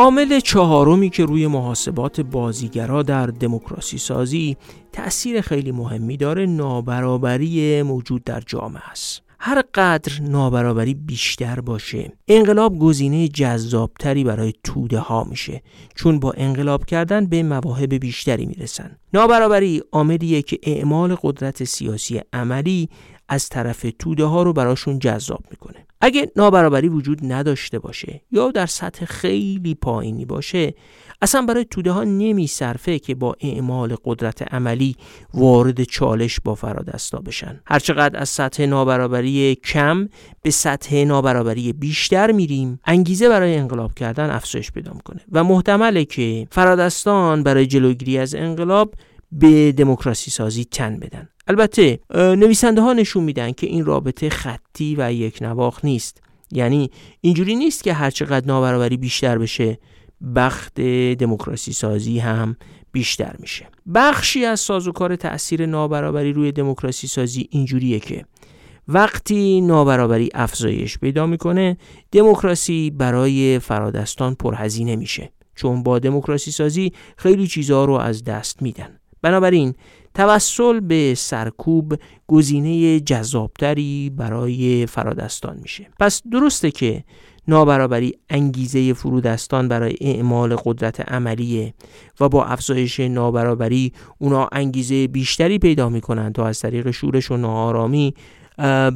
عامل چهارمی که روی محاسبات بازیگرا در دموکراسی سازی تأثیر خیلی مهمی داره نابرابری موجود در جامعه است. هر قدر نابرابری بیشتر باشه انقلاب گزینه جذابتری برای توده ها میشه چون با انقلاب کردن به مواهب بیشتری می‌رسن. نابرابری عاملیه که اعمال قدرت سیاسی عملی از طرف توده ها رو براشون جذاب می‌کنه. اگه نابرابری وجود نداشته باشه یا در سطح خیلی پایینی باشه اصلا برای توده ها نمی صرفه که با اعمال قدرت عملی وارد چالش با فرادستا بشن. هرچقدر از سطح نابرابری کم به سطح نابرابری بیشتر میریم انگیزه برای انقلاب کردن افزایش پیدا می‌کنه و محتمله که فرادستان برای جلوگیری از انقلاب به دموکراسی سازی تن بدن. البته نویسنده ها نشون میدن که این رابطه خطی و یک نواخ نیست. یعنی اینجوری نیست که هرچقدر نابرابری بیشتر بشه بخت دموکراسی سازی هم بیشتر میشه. بخشی از سازوکار تاثیر نابرابری روی دموکراسی سازی اینجوریه که وقتی نابرابری افزایش پیدا می‌کنه دموکراسی برای فرادستان پرهزینه میشه. چون با دموکراسی سازی خیلی چیزها رو از دست میدن. بنابراین توسل به سرکوب گزینه جذابتری برای فرادستان میشه. پس درسته که نابرابری انگیزه فرودستان برای اعمال قدرت عملیه و با افزایش نابرابری اونا انگیزه بیشتری پیدا می‌کنن تا از طریق شورش و ناآرامی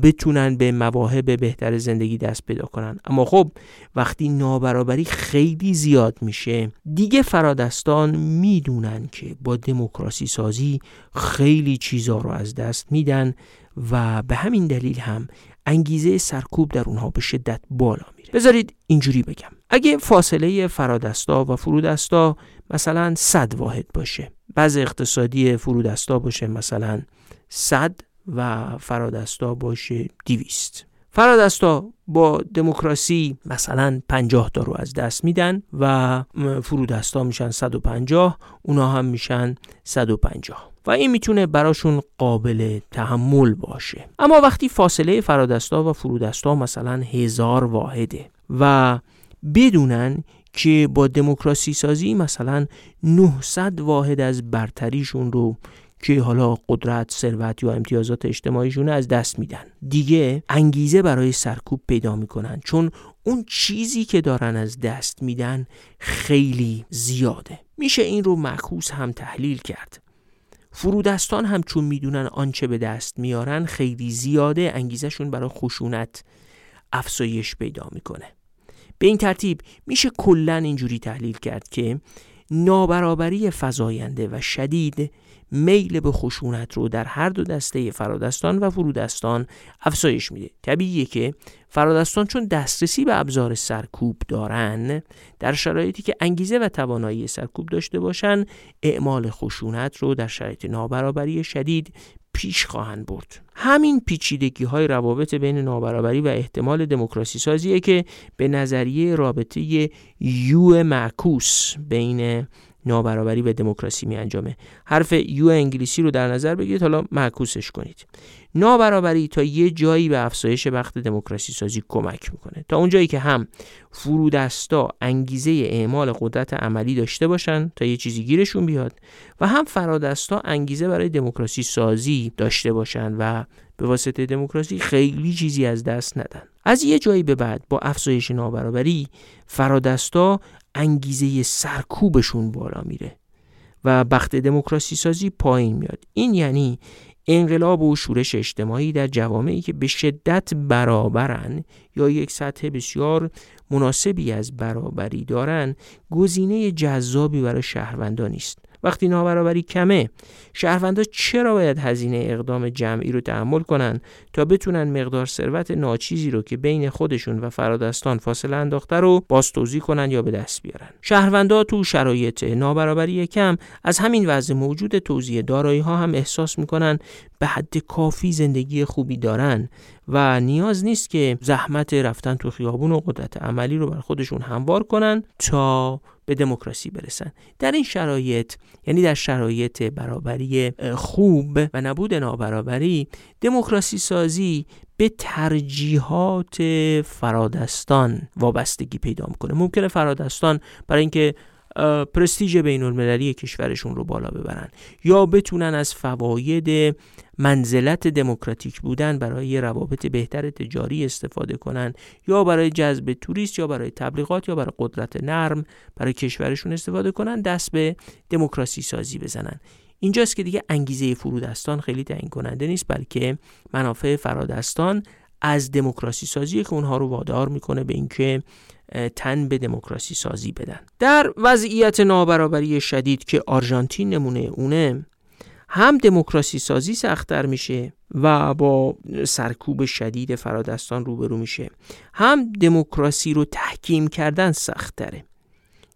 بتونن به مواهب بهتر زندگی دست پیدا کنن. اما خب وقتی نابرابری خیلی زیاد میشه دیگه فرادستان می‌دونن که با دموکراسی سازی خیلی چیزا رو از دست میدن و به همین دلیل هم انگیزه سرکوب در اونها به شدت بالا میره. بذارید اینجوری بگم. اگه فاصله فرادستا و فرودستا مثلا 100 واحد باشه بعض اقتصادی فرودستا باشه مثلا 100 و فرادستا باشه 200 فرادستا با دموکراسی مثلا 50 تا رو از دست میدن و فرودستا میشن 150 اونا هم میشن 150 و این می‌تونه براشون قابل تحمل باشه. اما وقتی فاصله فرادستا و فرودستا مثلا هزار واحده و بدونن که با دموکراسی سازی مثلا 900 واحد از برتریشون رو که حالا قدرت، ثروت یا امتیازات اجتماعیشون از دست میدن. دیگه انگیزه برای سرکوب پیدا می‌کنن. چون اون چیزی که دارن از دست میدن خیلی زیاده. میشه این رو معکوس هم تحلیل کرد. فرودستان هم چون می‌دونن آنچه به دست میارن خیلی زیاده. انگیزشون برای خشونت افزایش پیدا می‌کنه. به این ترتیب میشه کلا اینجوری تحلیل کرد که نابرابری فزاینده و شدید میل به خشونت رو در هر دو دسته فرادستان و فرودستان افزایش میده. طبیعیه که فرادستان چون دسترسی به ابزار سرکوب دارن در شرایطی که انگیزه و توانایی سرکوب داشته باشن اعمال خشونت رو در شرایط نابرابری شدید پیش خواهند برد. همین پیچیدگی های روابط بین نابرابری و احتمال دموکراسی سازیه که به نظریه رابطه یو معکوس بین نابرابری و دموکراسی می انجامه حرف یو انگلیسی رو در نظر بگیرید حالا معکوسش کنید. نابرابری تا یه جایی به افزایش وقت دموکراسی سازی کمک می‌کنه. تا اون جایی که هم فرودستا انگیزه اعمال قدرت عملی داشته باشن تا یه چیزی گیرشون بیاد و هم فرادستا انگیزه برای دموکراسی سازی داشته باشن و به واسطه دموکراسی خیلی چیزی از دست ندن. از یه جایی به بعد با افزایش نابرابری فرادستا انگیزه سرکوبشون بالا میره و بخت دموکراسی سازی پایین میاد. این یعنی انقلاب و شورش اجتماعی در جوامعی که به شدت برابرن یا یک سطح بسیار مناسبی از برابری دارن گزینه جذابی برای شهروندان است وقتی نابرابری کمه شهروندا چرا باید هزینه اقدام جمعی رو تحمل کنن تا بتونن مقدار ثروت ناچیزی رو که بین خودشون و فرادستان فاصله انداخته رو باز توضیح کنن یا به دست بیارن؟ شهروندا تو شرایط نابرابری کم از همین وضع موجود توزیع دارایی ها هم احساس می‌کنن به حد کافی زندگی خوبی دارن و نیاز نیست که زحمت رفتن تو خیابون و قدرت عملی رو بر خودشون هموار کنن تا به دموکراسی برسن. در این شرایط یعنی در شرایط برابری خوب و نبود نابرابری دموکراسی سازی به ترجیحات فرادستان وابستگی پیدا می‌کنه. ممکنه فرادستان برای اینکه پرستیژ بین المللی کشورشون رو بالا ببرن یا بتونن از فواید منزلت دموکراتیک بودن برای روابط بهتر تجاری استفاده کنن یا برای جذب توریست یا برای تبلیغات یا برای قدرت نرم برای کشورشون استفاده کنن دست به دموکراسی سازی بزنن. اینجاست که دیگه انگیزه فرودستان خیلی تعیین کننده نیست بلکه منافع فرادستان از دموکراسی سازی که اونها رو وادار می‌کنه به اینکه تن به دموکراسی سازی بدن. در وضعیت نابرابری شدید که آرژانتین نمونه اونه هم دموکراسی سازی سختتر میشه و با سرکوب شدید فرادستان روبرو میشه. هم دموکراسی رو تحکیم کردن سختتره.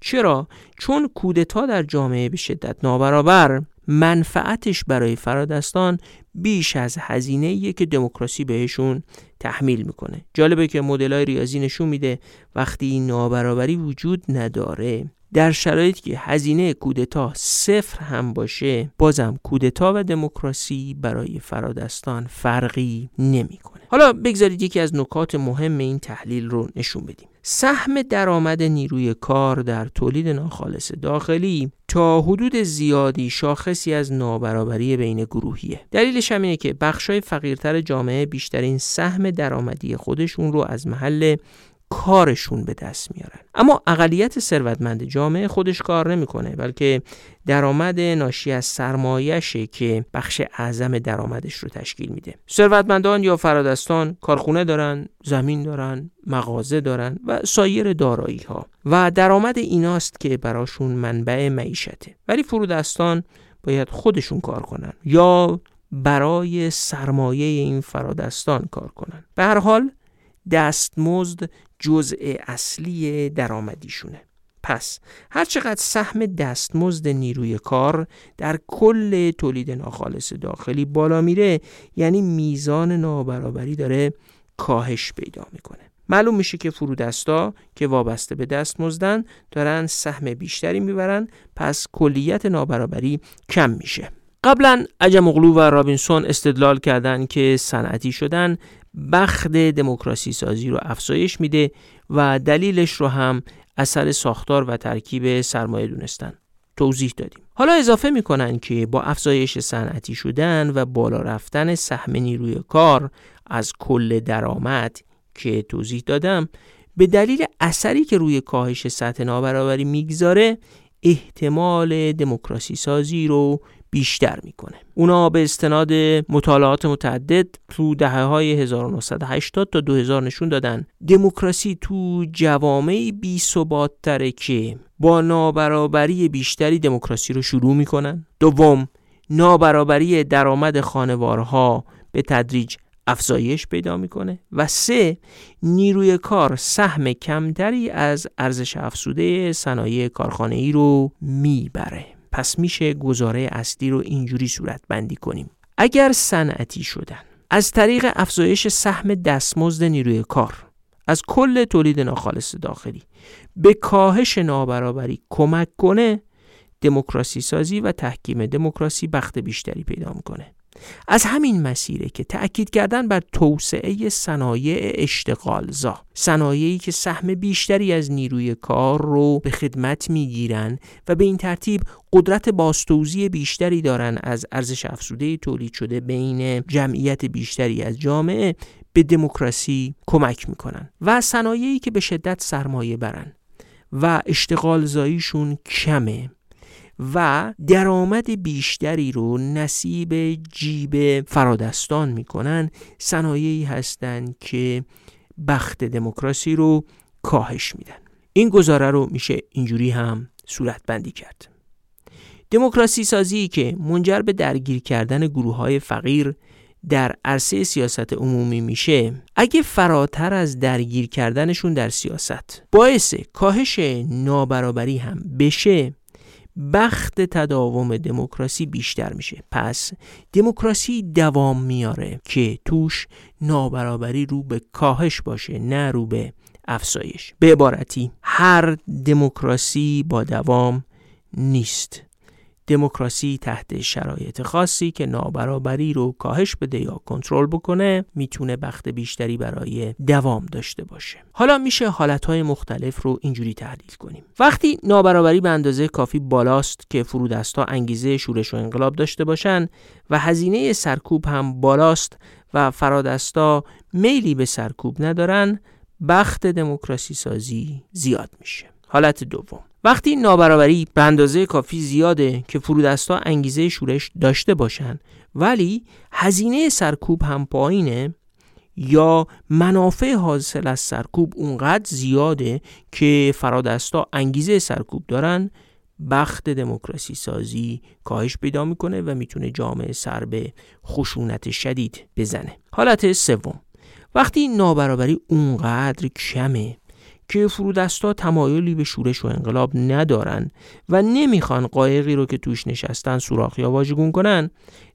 چرا؟ چون کودتا در جامعه به شدت نابرابر. منفعتش برای فرادستان بیش از هزینه که دموکراسی بهشون تحمیل می‌کنه. جالبه که مدل های ریاضی نشون میده وقتی نابرابری وجود نداره در شرایطی که هزینه کودتا صفر هم باشه بازم کودتا و دموکراسی برای فرادستان فرقی نمی‌کنه. حالا بگذارید یکی از نکات مهم این تحلیل رو نشون بدیم. سهم درآمد نیروی کار در تولید ناخالص داخلی تا حدود زیادی شاخصی از نابرابری بین گروهیه. دلیلش هم اینه که بخشای فقیرتر جامعه بیشترین سهم درآمدی خودشون رو از محل کارشون به دست میارن. اما اقلیت ثروتمند جامعه خودش کار نمی‌کنه بلکه درآمد ناشی از سرمایشه که بخش اعظم درآمدش رو تشکیل میده. ثروتمندان یا فرادستان کارخونه دارن زمین دارن مغازه دارن و سایر دارایی ها و درآمد ایناست که براشون منبع معیشته. ولی فرودستان باید خودشون کار کنن یا برای سرمایه این فرادستان کار کنن. به هر حال دستمزد جزء اصلی درآمدیشونه. پس هرچقدر سهم دستمزد نیروی کار در کل تولید ناخالص داخلی بالا میره یعنی میزان نابرابری داره کاهش پیدا می‌کنه. معلوم میشه که فرودستا که وابسته به دستمزدن دارن سهم بیشتری می‌برن پس کلیت نابرابری کم میشه. قبلا عجم اغلو و رابینسون استدلال کردند که صنعتی شدن بخت دموکراسی سازی رو افزایش میده و دلیلش رو هم اثر ساختار و ترکیب سرمایه دونستن. توضیح دادیم. حالا اضافه می‌کنن که با افزایش صنعتی شدن و بالا رفتن سهم نیروی کار از کل درآمد که توضیح دادم به دلیل اثری که روی کاهش سطح نابرابری می‌گذاره احتمال دموکراسی سازی رو بیشتر می‌کنه. اونا به استناد مطالعات متعدد تو دهه های 1980 تا 2000 نشون دادن. دموکراسی تو جوامعی بی تره که با نابرابری بیشتری دموکراسی رو شروع می‌کنن. دوم نابرابری درآمد خانوارها به تدریج افزایش پیدا می‌کنه. و سه نیروی کار سهم کمتری از ارزش افزوده صنایع کارخانه ای رو می‌بره. پس میشه گزاره اصلی رو اینجوری صورت بندی کنیم. اگر صنعتی شدن از طریق افزایش سهم دستمزد نیروی کار از کل تولید ناخالص داخلی به کاهش نابرابری کمک کنه دموکراسی سازی و تحکیم دموکراسی بخت بیشتری پیدا می‌کنه. از همین مسیره که تأکید کردن بر توسعه صنایع اشتغالزا صنایعی که سهم بیشتری از نیروی کار رو به خدمت می‌گیرن و به این ترتیب قدرت باستوزی بیشتری دارن از ارزش افزوده تولید شده بین جمعیت بیشتری از جامعه به دموکراسی کمک می‌کنن و صنایعی که به شدت سرمایه برن و اشتغالزاییشون کمه. و درآمد بیشتری رو نصیب جیب فرادستان می‌کنن. صنایعی هستند که بخت دموکراسی رو کاهش میدن. این گزاره رو میشه اینجوری هم صورت بندی کرد. دموکراسی سازی که منجر به درگیر کردن گروه های فقیر در عرصه سیاست عمومی میشه اگه فراتر از درگیر کردنشون در سیاست باعث کاهش نابرابری هم بشه. بخت تداوم دموکراسی بیشتر میشه. پس دموکراسی دوام میاره که توش نابرابری رو به کاهش باشه نه رو به افزایش. به عبارتی هر دموکراسی با دوام نیست. دموکراسی تحت شرایط خاصی که نابرابری رو کاهش بده یا کنترل بکنه می‌تونه بخت بیشتری برای دوام داشته باشه. حالا میشه حالتهای مختلف رو اینجوری تحلیل کنیم. وقتی نابرابری به اندازه کافی بالاست که فرودستا انگیزه شورش و انقلاب داشته باشن و هزینه سرکوب هم بالاست و فرادستا میلی به سرکوب ندارن بخت دموکراسی سازی زیاد میشه. حالت دوم. وقتی نابرابری به اندازه کافی زیاده که فرودستا انگیزه شورش داشته باشن ولی هزینه سرکوب هم پایینه یا منافع حاصل از سرکوب اونقدر زیاده که فرادستا انگیزه سرکوب دارن بخت دموکراسی سازی کاهش پیدا می‌کنه و می‌تونه جامعه سر به خشونت شدید بزنه. حالت سوم. وقتی نابرابری اونقدر کمه که فرودستا تمایلی به شورش و انقلاب ندارن و نمی‌خوان قایقی رو که توش نشستن سوراخ یا واژگون کنن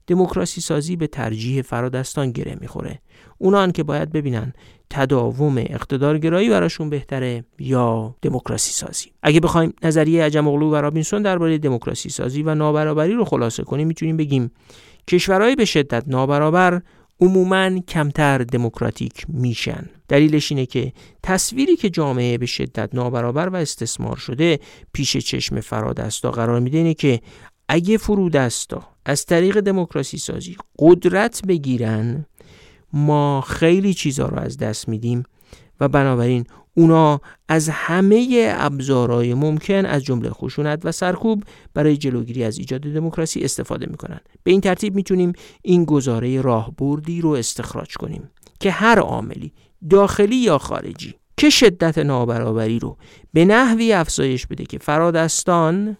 دموکراسی سازی به ترجیح فرادستان گره می‌خوره. اونان که باید ببینن تداوم اقتدارگرایی براشون بهتره یا دموکراسی سازی. اگه بخوایم نظریه عجم اغلو و رابینسون درباره دموکراسی سازی و نابرابری رو خلاصه کنیم می‌تونیم بگیم کشورهای به شدت نابرابر عموما کمتر دموکراتیک میشن. دلیلش اینه که تصویری که جامعه به شدت نابرابر و استثمار شده پیش چشم فرادستا قرار میده اینه که اگه فرودستا از طریق دموکراسی سازی قدرت بگیرن ما خیلی چیزها رو از دست میدیم و بنابراین اونا از همه ابزارهای ممکن از جمله خشونت و سرکوب برای جلوگیری از ایجاد دموکراسی استفاده می‌کنن. به این ترتیب می‌تونیم این گزاره راهبردی رو استخراج کنیم که هر عاملی داخلی یا خارجی که شدت نابرابری رو به نحوی افزایش بده که فرادستان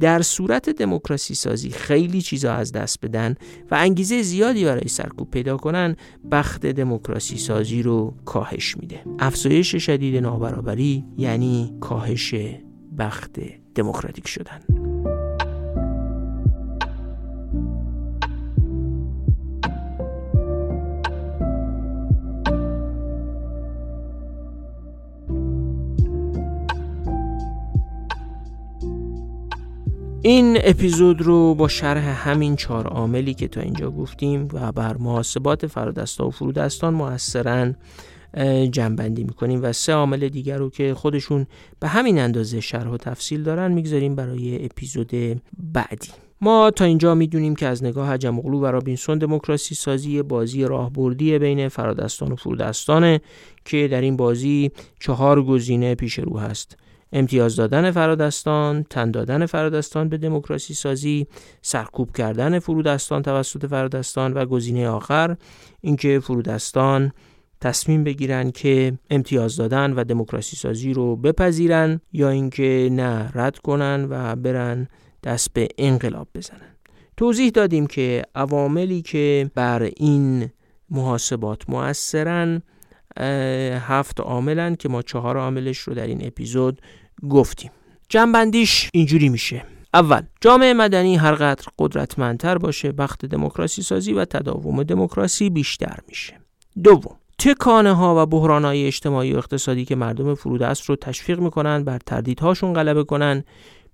در صورت دموکراسی سازی خیلی چیزا از دست بدن و انگیزه زیادی برای سرکوب پیدا کنن بخت دموکراسی سازی رو کاهش میده. افزایش شدید نابرابری یعنی کاهش بخت دموکراتیک شدن. این اپیزود رو با شرح همین چهار عاملی که تا اینجا گفتیم و بر محاسبات فرادستا و فرودستان موثرا جنبندی می‌کنیم و سه عامل دیگر رو که خودشون به همین اندازه شرح و تفصیل دارن می‌گذاریم برای اپیزود بعدی. ما تا اینجا می‌دونیم که از نگاه حجم و رابینسون دموکراسی سازی بازی راهبردی بین فرادستان و فرودستانه که در این بازی چهار گزینه پیش رو هست. امتیاز دادن فرادستان، تن دادن فرادستان به دموکراسی سازی، سرکوب کردن فرودستان توسط فرادستان و گزینه آخر اینکه فرودستان تصمیم بگیرن که امتیاز دادن و دموکراسی سازی رو بپذیرن یا اینکه نه رد کنن و برن دست به انقلاب بزنن. توضیح دادیم که عواملی که بر این محاسبات مؤثرن هفت عاملن که ما چهار عاملش رو در این اپیزود گفتیم. جنبندیش اینجوری میشه. اول جامعه مدنی هرقدر قدرتمندتر باشه بخت دموکراسی سازی و تداوم دموکراسی بیشتر میشه. دوم تکانه ها و بحران های اجتماعی و اقتصادی که مردم فرودست رو تشویق می‌کنن بر تردیدهاشون غلبه کنن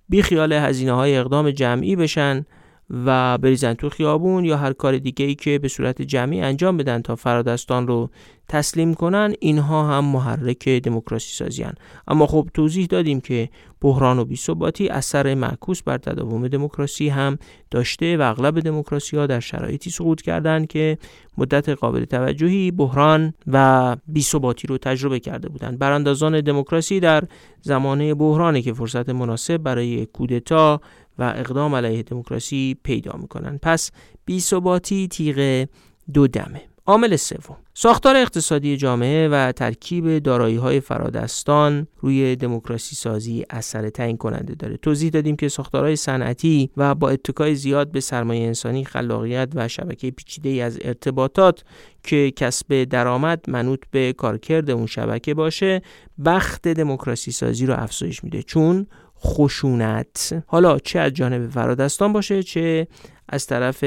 بی خیال هزینه های اقدام جمعی بشن و بریزن تو خیابون یا هر کار دیگه ای که به صورت جمعی انجام بدن تا فرادستان رو تسلیم کنن اینها هم محرک دموکراسی سازی. اما خب توضیح دادیم که بحران و بیثباتی اثر معکوس بر تداوم دموکراسی هم داشته و اغلب دموکراسی ها در شرایطی سقوط کردند که مدت قابل توجهی بحران و بیثباتی رو تجربه کرده بودند. براندازان دموکراسی در زمانه بحرانی که فرصت مناسب برای کودتا و اقدام علیه دموکراسی پیدا می‌کنن پس بی ثباتی تیغ دو دمه. عامل سوم. ساختار اقتصادی جامعه و ترکیب دارایی های فرادستان روی دموکراسی سازی اثر تعیین کننده داره. توضیح دادیم که ساختارهای صنعتی و با اتکای زیاد به سرمایه انسانی خلاقیت و شبکه پیچیده ای از ارتباطات که کسب درآمد منوط به کارکرد اون شبکه باشه بخت دموکراسی سازی رو افزایش میده. چون خشونت. حالا چه از جانب فرادستان باشه چه از طرف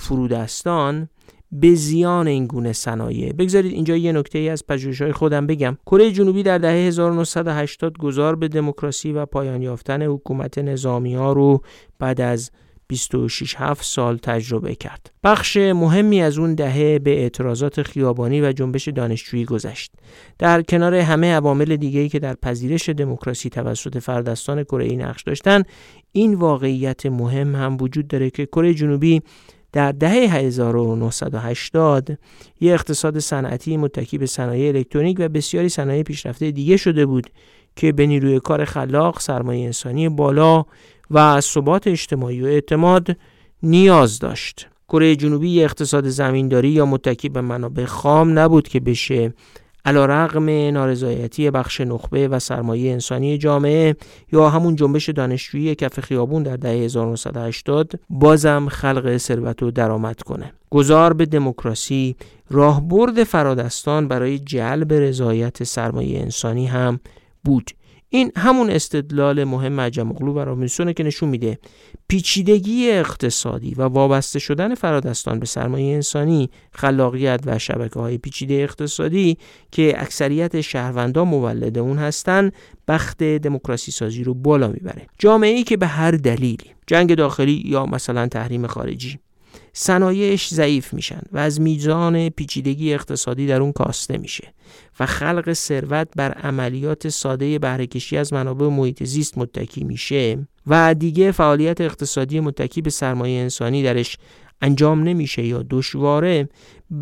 فرودستان. به زیان این گونه صنایع بگذارید اینجا یه نکته ای از پژوهش‌های خودم بگم کره جنوبی در دهه 1980 گذار به دموکراسی و پایان یافتن حکومت نظامی ها رو بعد از 26 7 سال تجربه کرد. بخش مهمی از اون دهه به اعتراضات خیابانی و جنبش دانشجویی گذشت. در کنار همه عوامل دیگه‌ای که در پذیرش دموکراسی توسط فردستان کره نقش داشتن، این واقعیت مهم هم وجود داره که کره جنوبی در دهه 1980 یه اقتصاد صنعتی متکی به صنایع الکترونیک و بسیاری صنایع پیشرفته دیگه شده بود که به نیروی کار خلاق، سرمایه انسانی بالا و ثبات اجتماعی و اعتماد نیاز داشت. کره جنوبی اقتصاد زمینداری یا متکی به منابع خام نبود که بشه علا رقم نارضایتی بخش نخبه و سرمایه انسانی جامعه یا همون جنبش دانشجویی کف خیابون در دهه 1980 بازم خلق ثروت و درآمد کنه. گذار به دموکراسی راهبرد فرادستان برای جلب رضایت سرمایه انسانی هم بود. این همون استدلال مهم عجم و رابینسونه که نشون میده پیچیدگی اقتصادی و وابسته شدن فرادستان به سرمایه انسانی خلاقیت و شبکه های پیچیده اقتصادی که اکثریت شهروندان مولد اون هستن بخت دموکراسی سازی رو بالا می‌بره. جامعه ای که به هر دلیلی جنگ داخلی یا مثلا تحریم خارجی. صنایعش ضعیف میشن و از میزان پیچیدگی اقتصادی در اون کاسته میشه و خلق ثروت بر عملیات ساده بهرهکشی از منابع محیط زیست متکی میشه و دیگه فعالیت اقتصادی متکی به سرمایه انسانی درش انجام نمیشه یا دشواره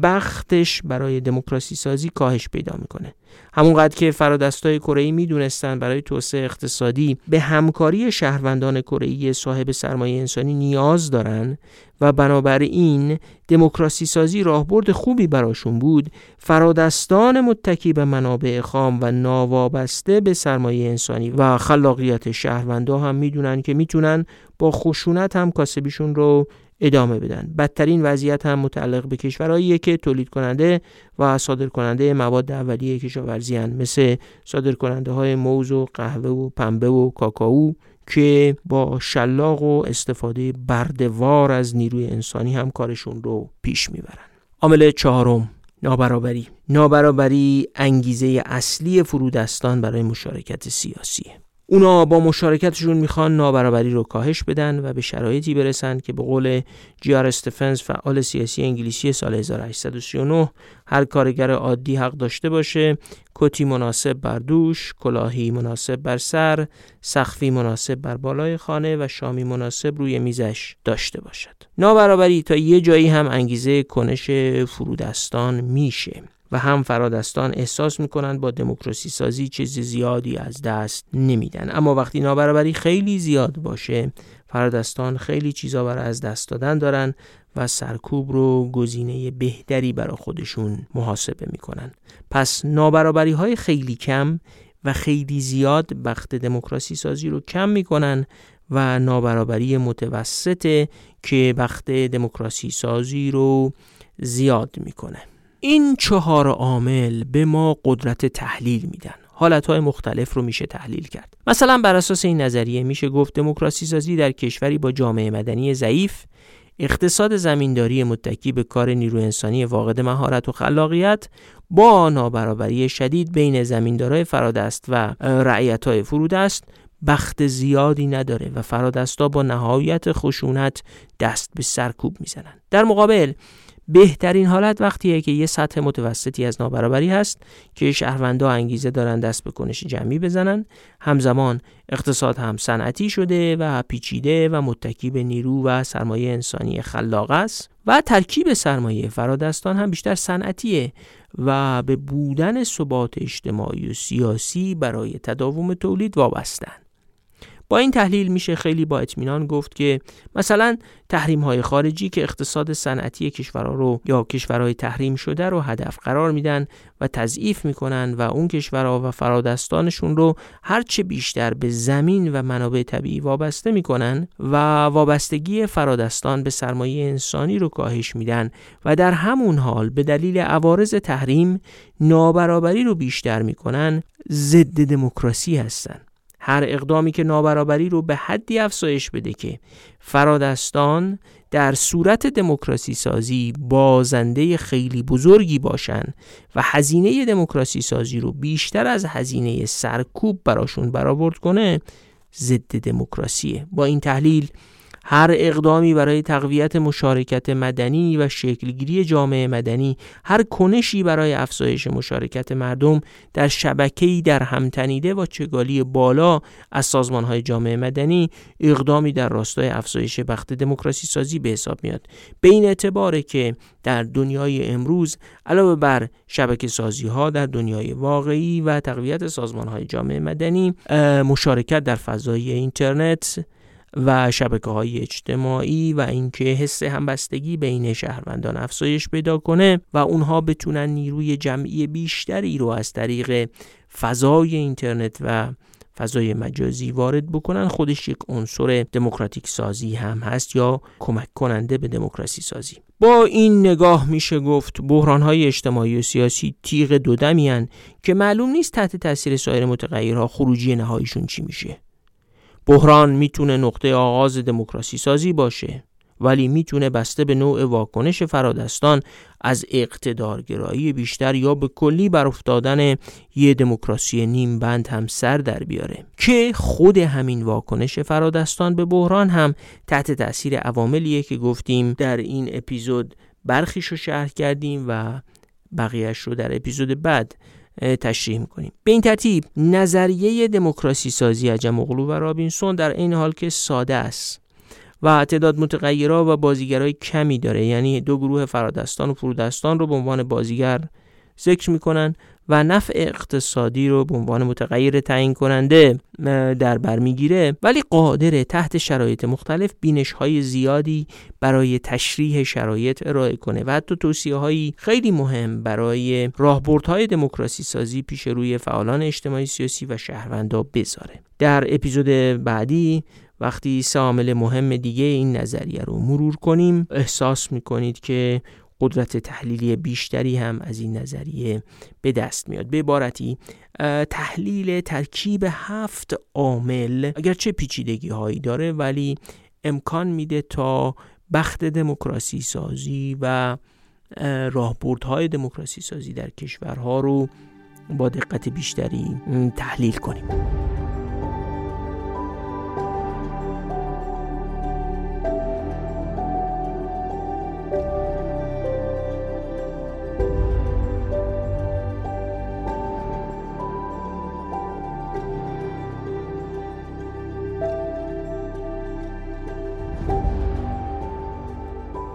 بختش برای دموکراسی سازی کاهش پیدا می‌کنه. همونقدر که فرادستای کره می‌دونستن برای توسعه اقتصادی به همکاری شهروندان کره صاحب سرمایه انسانی نیاز دارن و بنابراین دموکراسی سازی راهبرد خوبی براشون بود فرادستان متکی به منابع خام و ناوابسته به سرمایه انسانی و خلاقیت شهروندا هم می‌دونن که می‌تونن با خشونت هم کاسبیشون رو ادامه بدن. بدترین وضعیت هم متعلق به کشورهایی که تولید کننده و صادر کننده مواد اولیه کشاورزی مثل صادر کننده های موز و قهوه و پنبه و کاکائو که با شلاق و استفاده بردوار از نیروی انسانی هم کارشون رو پیش می‌برن. عامل چهارم نابرابری. نابرابری انگیزه اصلی فرودستان برای مشارکت سیاسیه اونا با مشارکتشون می‌خوان نابرابری رو کاهش بدن و به شرایطی برسن که به قول جیار استفنز فعال سیاسی انگلیسی سال 1839 هر کارگر عادی حق داشته باشه کتی مناسب بر دوش، کلاهی مناسب بر سر، سخفی مناسب بر بالای خانه و شامی مناسب روی میزش داشته باشد. نابرابری تا یه جایی هم انگیزه کنش فرودستان میشه. و هم فرادستان احساس می‌کنند با دموکراسی سازی چیز زیادی از دست نمیدن. اما وقتی نابرابری خیلی زیاد باشه فرادستان خیلی چیزا برای از دست دادن دارن و سرکوب رو گزینه بهتری برای خودشون محاسبه می‌کنن. پس نابرابری های خیلی کم و خیلی زیاد بخت دموکراسی سازی رو کم می‌کنن و نابرابری متوسطه که بخت دموکراسی سازی رو زیاد می‌کنه. این چهار عامل به ما قدرت تحلیل میدن. حالتهای مختلف رو میشه تحلیل کرد. مثلا بر اساس این نظریه میشه گفت دموکراسی سازی در کشوری با جامعه مدنی ضعیف اقتصاد زمینداری متکی به کار نیرو انسانی واقد مهارت و خلاقیت با نابرابری شدید بین زمیندارای فرادست و رعیتای فرودست بخت زیادی نداره و فرادستا با نهایت خشونت دست به سرکوب می‌زنن. در مقابل بهترین حالت وقتیه که یه سطح متوسطی از نابرابری هست که شهروندا انگیزه دارن دست به کنش جمعی بزنن. همزمان اقتصاد هم صنعتی شده و پیچیده و متکی به نیرو و سرمایه انسانی خلاق است و ترکیب سرمایه فرادستان هم بیشتر صنعتیه و به بودن ثبات اجتماعی و سیاسی برای تداوم تولید وابستن. با این تحلیل میشه خیلی با اطمینان گفت که مثلا تحریم های خارجی که اقتصاد صنعتی کشورها رو یا کشورهای تحریم شده رو هدف قرار میدن و تضعیف می‌کنن و اون کشورها و فرادستانشون رو هرچه بیشتر به زمین و منابع طبیعی وابسته می‌کنن و وابستگی فرادستان به سرمایه انسانی رو کاهش میدن و در همون حال به دلیل عوارض تحریم نابرابری رو بیشتر می‌کنن ضد دموکراسی هستند هر اقدامی که نابرابری رو به حدی افزایش بده که فرادستان در صورت دموکراسی سازی بازنده خیلی بزرگی باشن و هزینه دموکراسی سازی رو بیشتر از هزینه سرکوب براشون برآورد کنه ضد دموکراسیه. با این تحلیل هر اقدامی برای تقویت مشارکت مدنی و شکلگیری جامعه مدنی هر کنشی برای افزایش مشارکت مردم در شبکه‌ای در همتنیده و چگالی بالا از سازمانهای جامعه مدنی اقدامی در راستای افزایش بخت دموکراسی سازی به حساب میاد. به این اعتباره که در دنیای امروز علاوه بر شبکه سازی ها در دنیای واقعی و تقویت سازمان های جامعه مدنی مشارکت در فضای اینترنت و شبکه های اجتماعی و اینکه حس همبستگی بین شهروندان افزایش پیدا کنه و اونها بتونن نیروی جمعی بیشتری رو از طریق فضای اینترنت و فضای مجازی وارد بکنن. خودش یک عنصر دموکراتیک سازی هم هست یا کمک کننده به دموکراسی سازی. با این نگاه میشه گفت بحران های اجتماعی و سیاسی تیغ دودمی که معلوم نیست تحت تاثیر سایر متغیرها خروجی نهاییشون چی میشه. بحران می‌تونه نقطه آغاز دموکراسی سازی باشه ولی می‌تونه بسته به نوع واکنش فرادستان از اقتدارگرایی بیشتر یا به کلی بر افتادن یه دموکراسی نیم بند هم سر در بیاره. که خود همین واکنش فرادستان به بحران هم تحت تاثیر عواملیه که گفتیم در این اپیزود برخیش رو شرح کردیم و بقیهش رو در اپیزود بعد تشریح می‌کنیم. به این ترتیب نظریه دموکراسی سازی عجم اغلو و رابینسون در این حال که ساده است و تعداد متغیرها و بازیگرای کمی داره. یعنی دو گروه فرادستان و فرودستان رو به عنوان بازیگر ذکر می‌کنن و نفع اقتصادی رو به عنوان متغیر تعیین کننده در بر می‌گیره. ولی قادر تحت شرایط مختلف بینش های زیادی برای تشریح شرایط ارائه کنه و حتی توصیه هایی خیلی مهم برای راهبردهای دموکراسی سازی پیش روی فعالان اجتماعی سیاسی و شهروندا بذاره. در اپیزود بعدی وقتی سه مهم دیگه این نظریه رو مرور کنیم احساس می‌کنید که قدرت تحلیلی بیشتری هم از این نظریه به دست میاد. به عبارتی تحلیل ترکیب هفت عامل اگرچه پیچیدگی هایی داره ولی امکان میده تا بخت دموکراسی سازی و راهبردهای دموکراسی سازی در کشورها رو با دقت بیشتری تحلیل کنیم.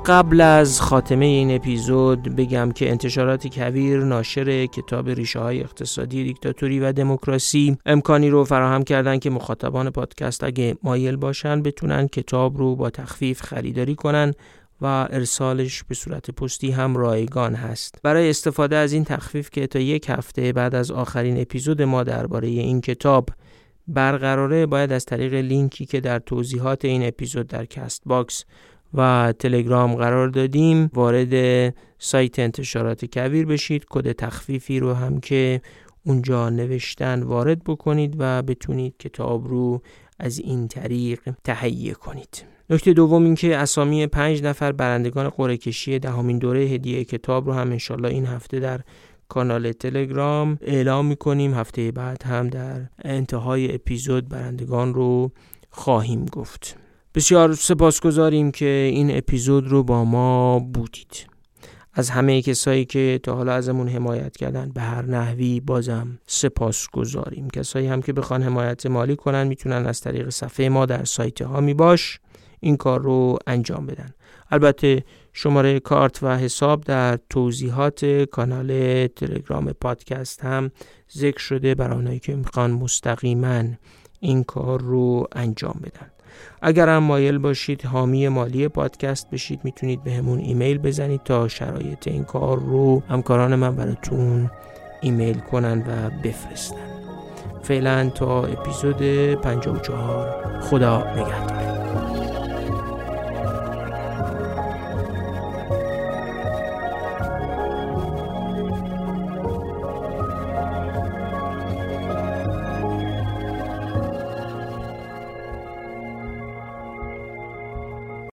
قبل از خاتمه این اپیزود بگم که انتشارات کویر ناشر کتاب ریشه های اقتصادی دیکتاتوری و دموکراسی امکانی رو فراهم کردن که مخاطبان پادکست اگه مایل باشن بتونن کتاب رو با تخفیف خریداری کنن و ارسالش به صورت پستی هم رایگان هست. برای استفاده از این تخفیف که تا یک هفته بعد از آخرین اپیزود ما درباره این کتاب برقراره باید از طریق لینکی که در توضیحات این اپیزود در کست باکس و تلگرام قرار دادیم. وارد سایت انتشارات کویر بشید. کد تخفیفی رو هم که اونجا نوشتن وارد بکنید و بتونید کتاب رو از این طریق تهیه کنید. نکته دوم این که اسامی پنج نفر برندگان قرعه کشی دهمین دوره هدیه کتاب رو هم انشالله این هفته در کانال تلگرام اعلام می‌کنیم. هفته بعد هم در انتهای اپیزود برندگان رو خواهیم گفت. بسیار سپاسگزاریم که این اپیزود رو با ما بودید. از همه کسایی که تا حالا ازمون حمایت کردن به هر نحوی بازم سپاس گذاریم کسایی هم که بخوان حمایت مالی کنن می‌تونن از طریق صفحه ما در سایت ها می باش این کار رو انجام بدن. البته شماره کارت و حساب در توضیحات کانال تلگرام پادکست هم ذکر شده برای اونایی که می‌خوان مستقیما این کار رو انجام بدن. اگر هم مایل باشید حامی مالی پادکست بشید می‌تونید به همون ایمیل بزنید تا شرایط این کار رو همکاران من براتون ایمیل کنن و بفرستن. فعلا تا اپیزود 54 خدا نگهدار.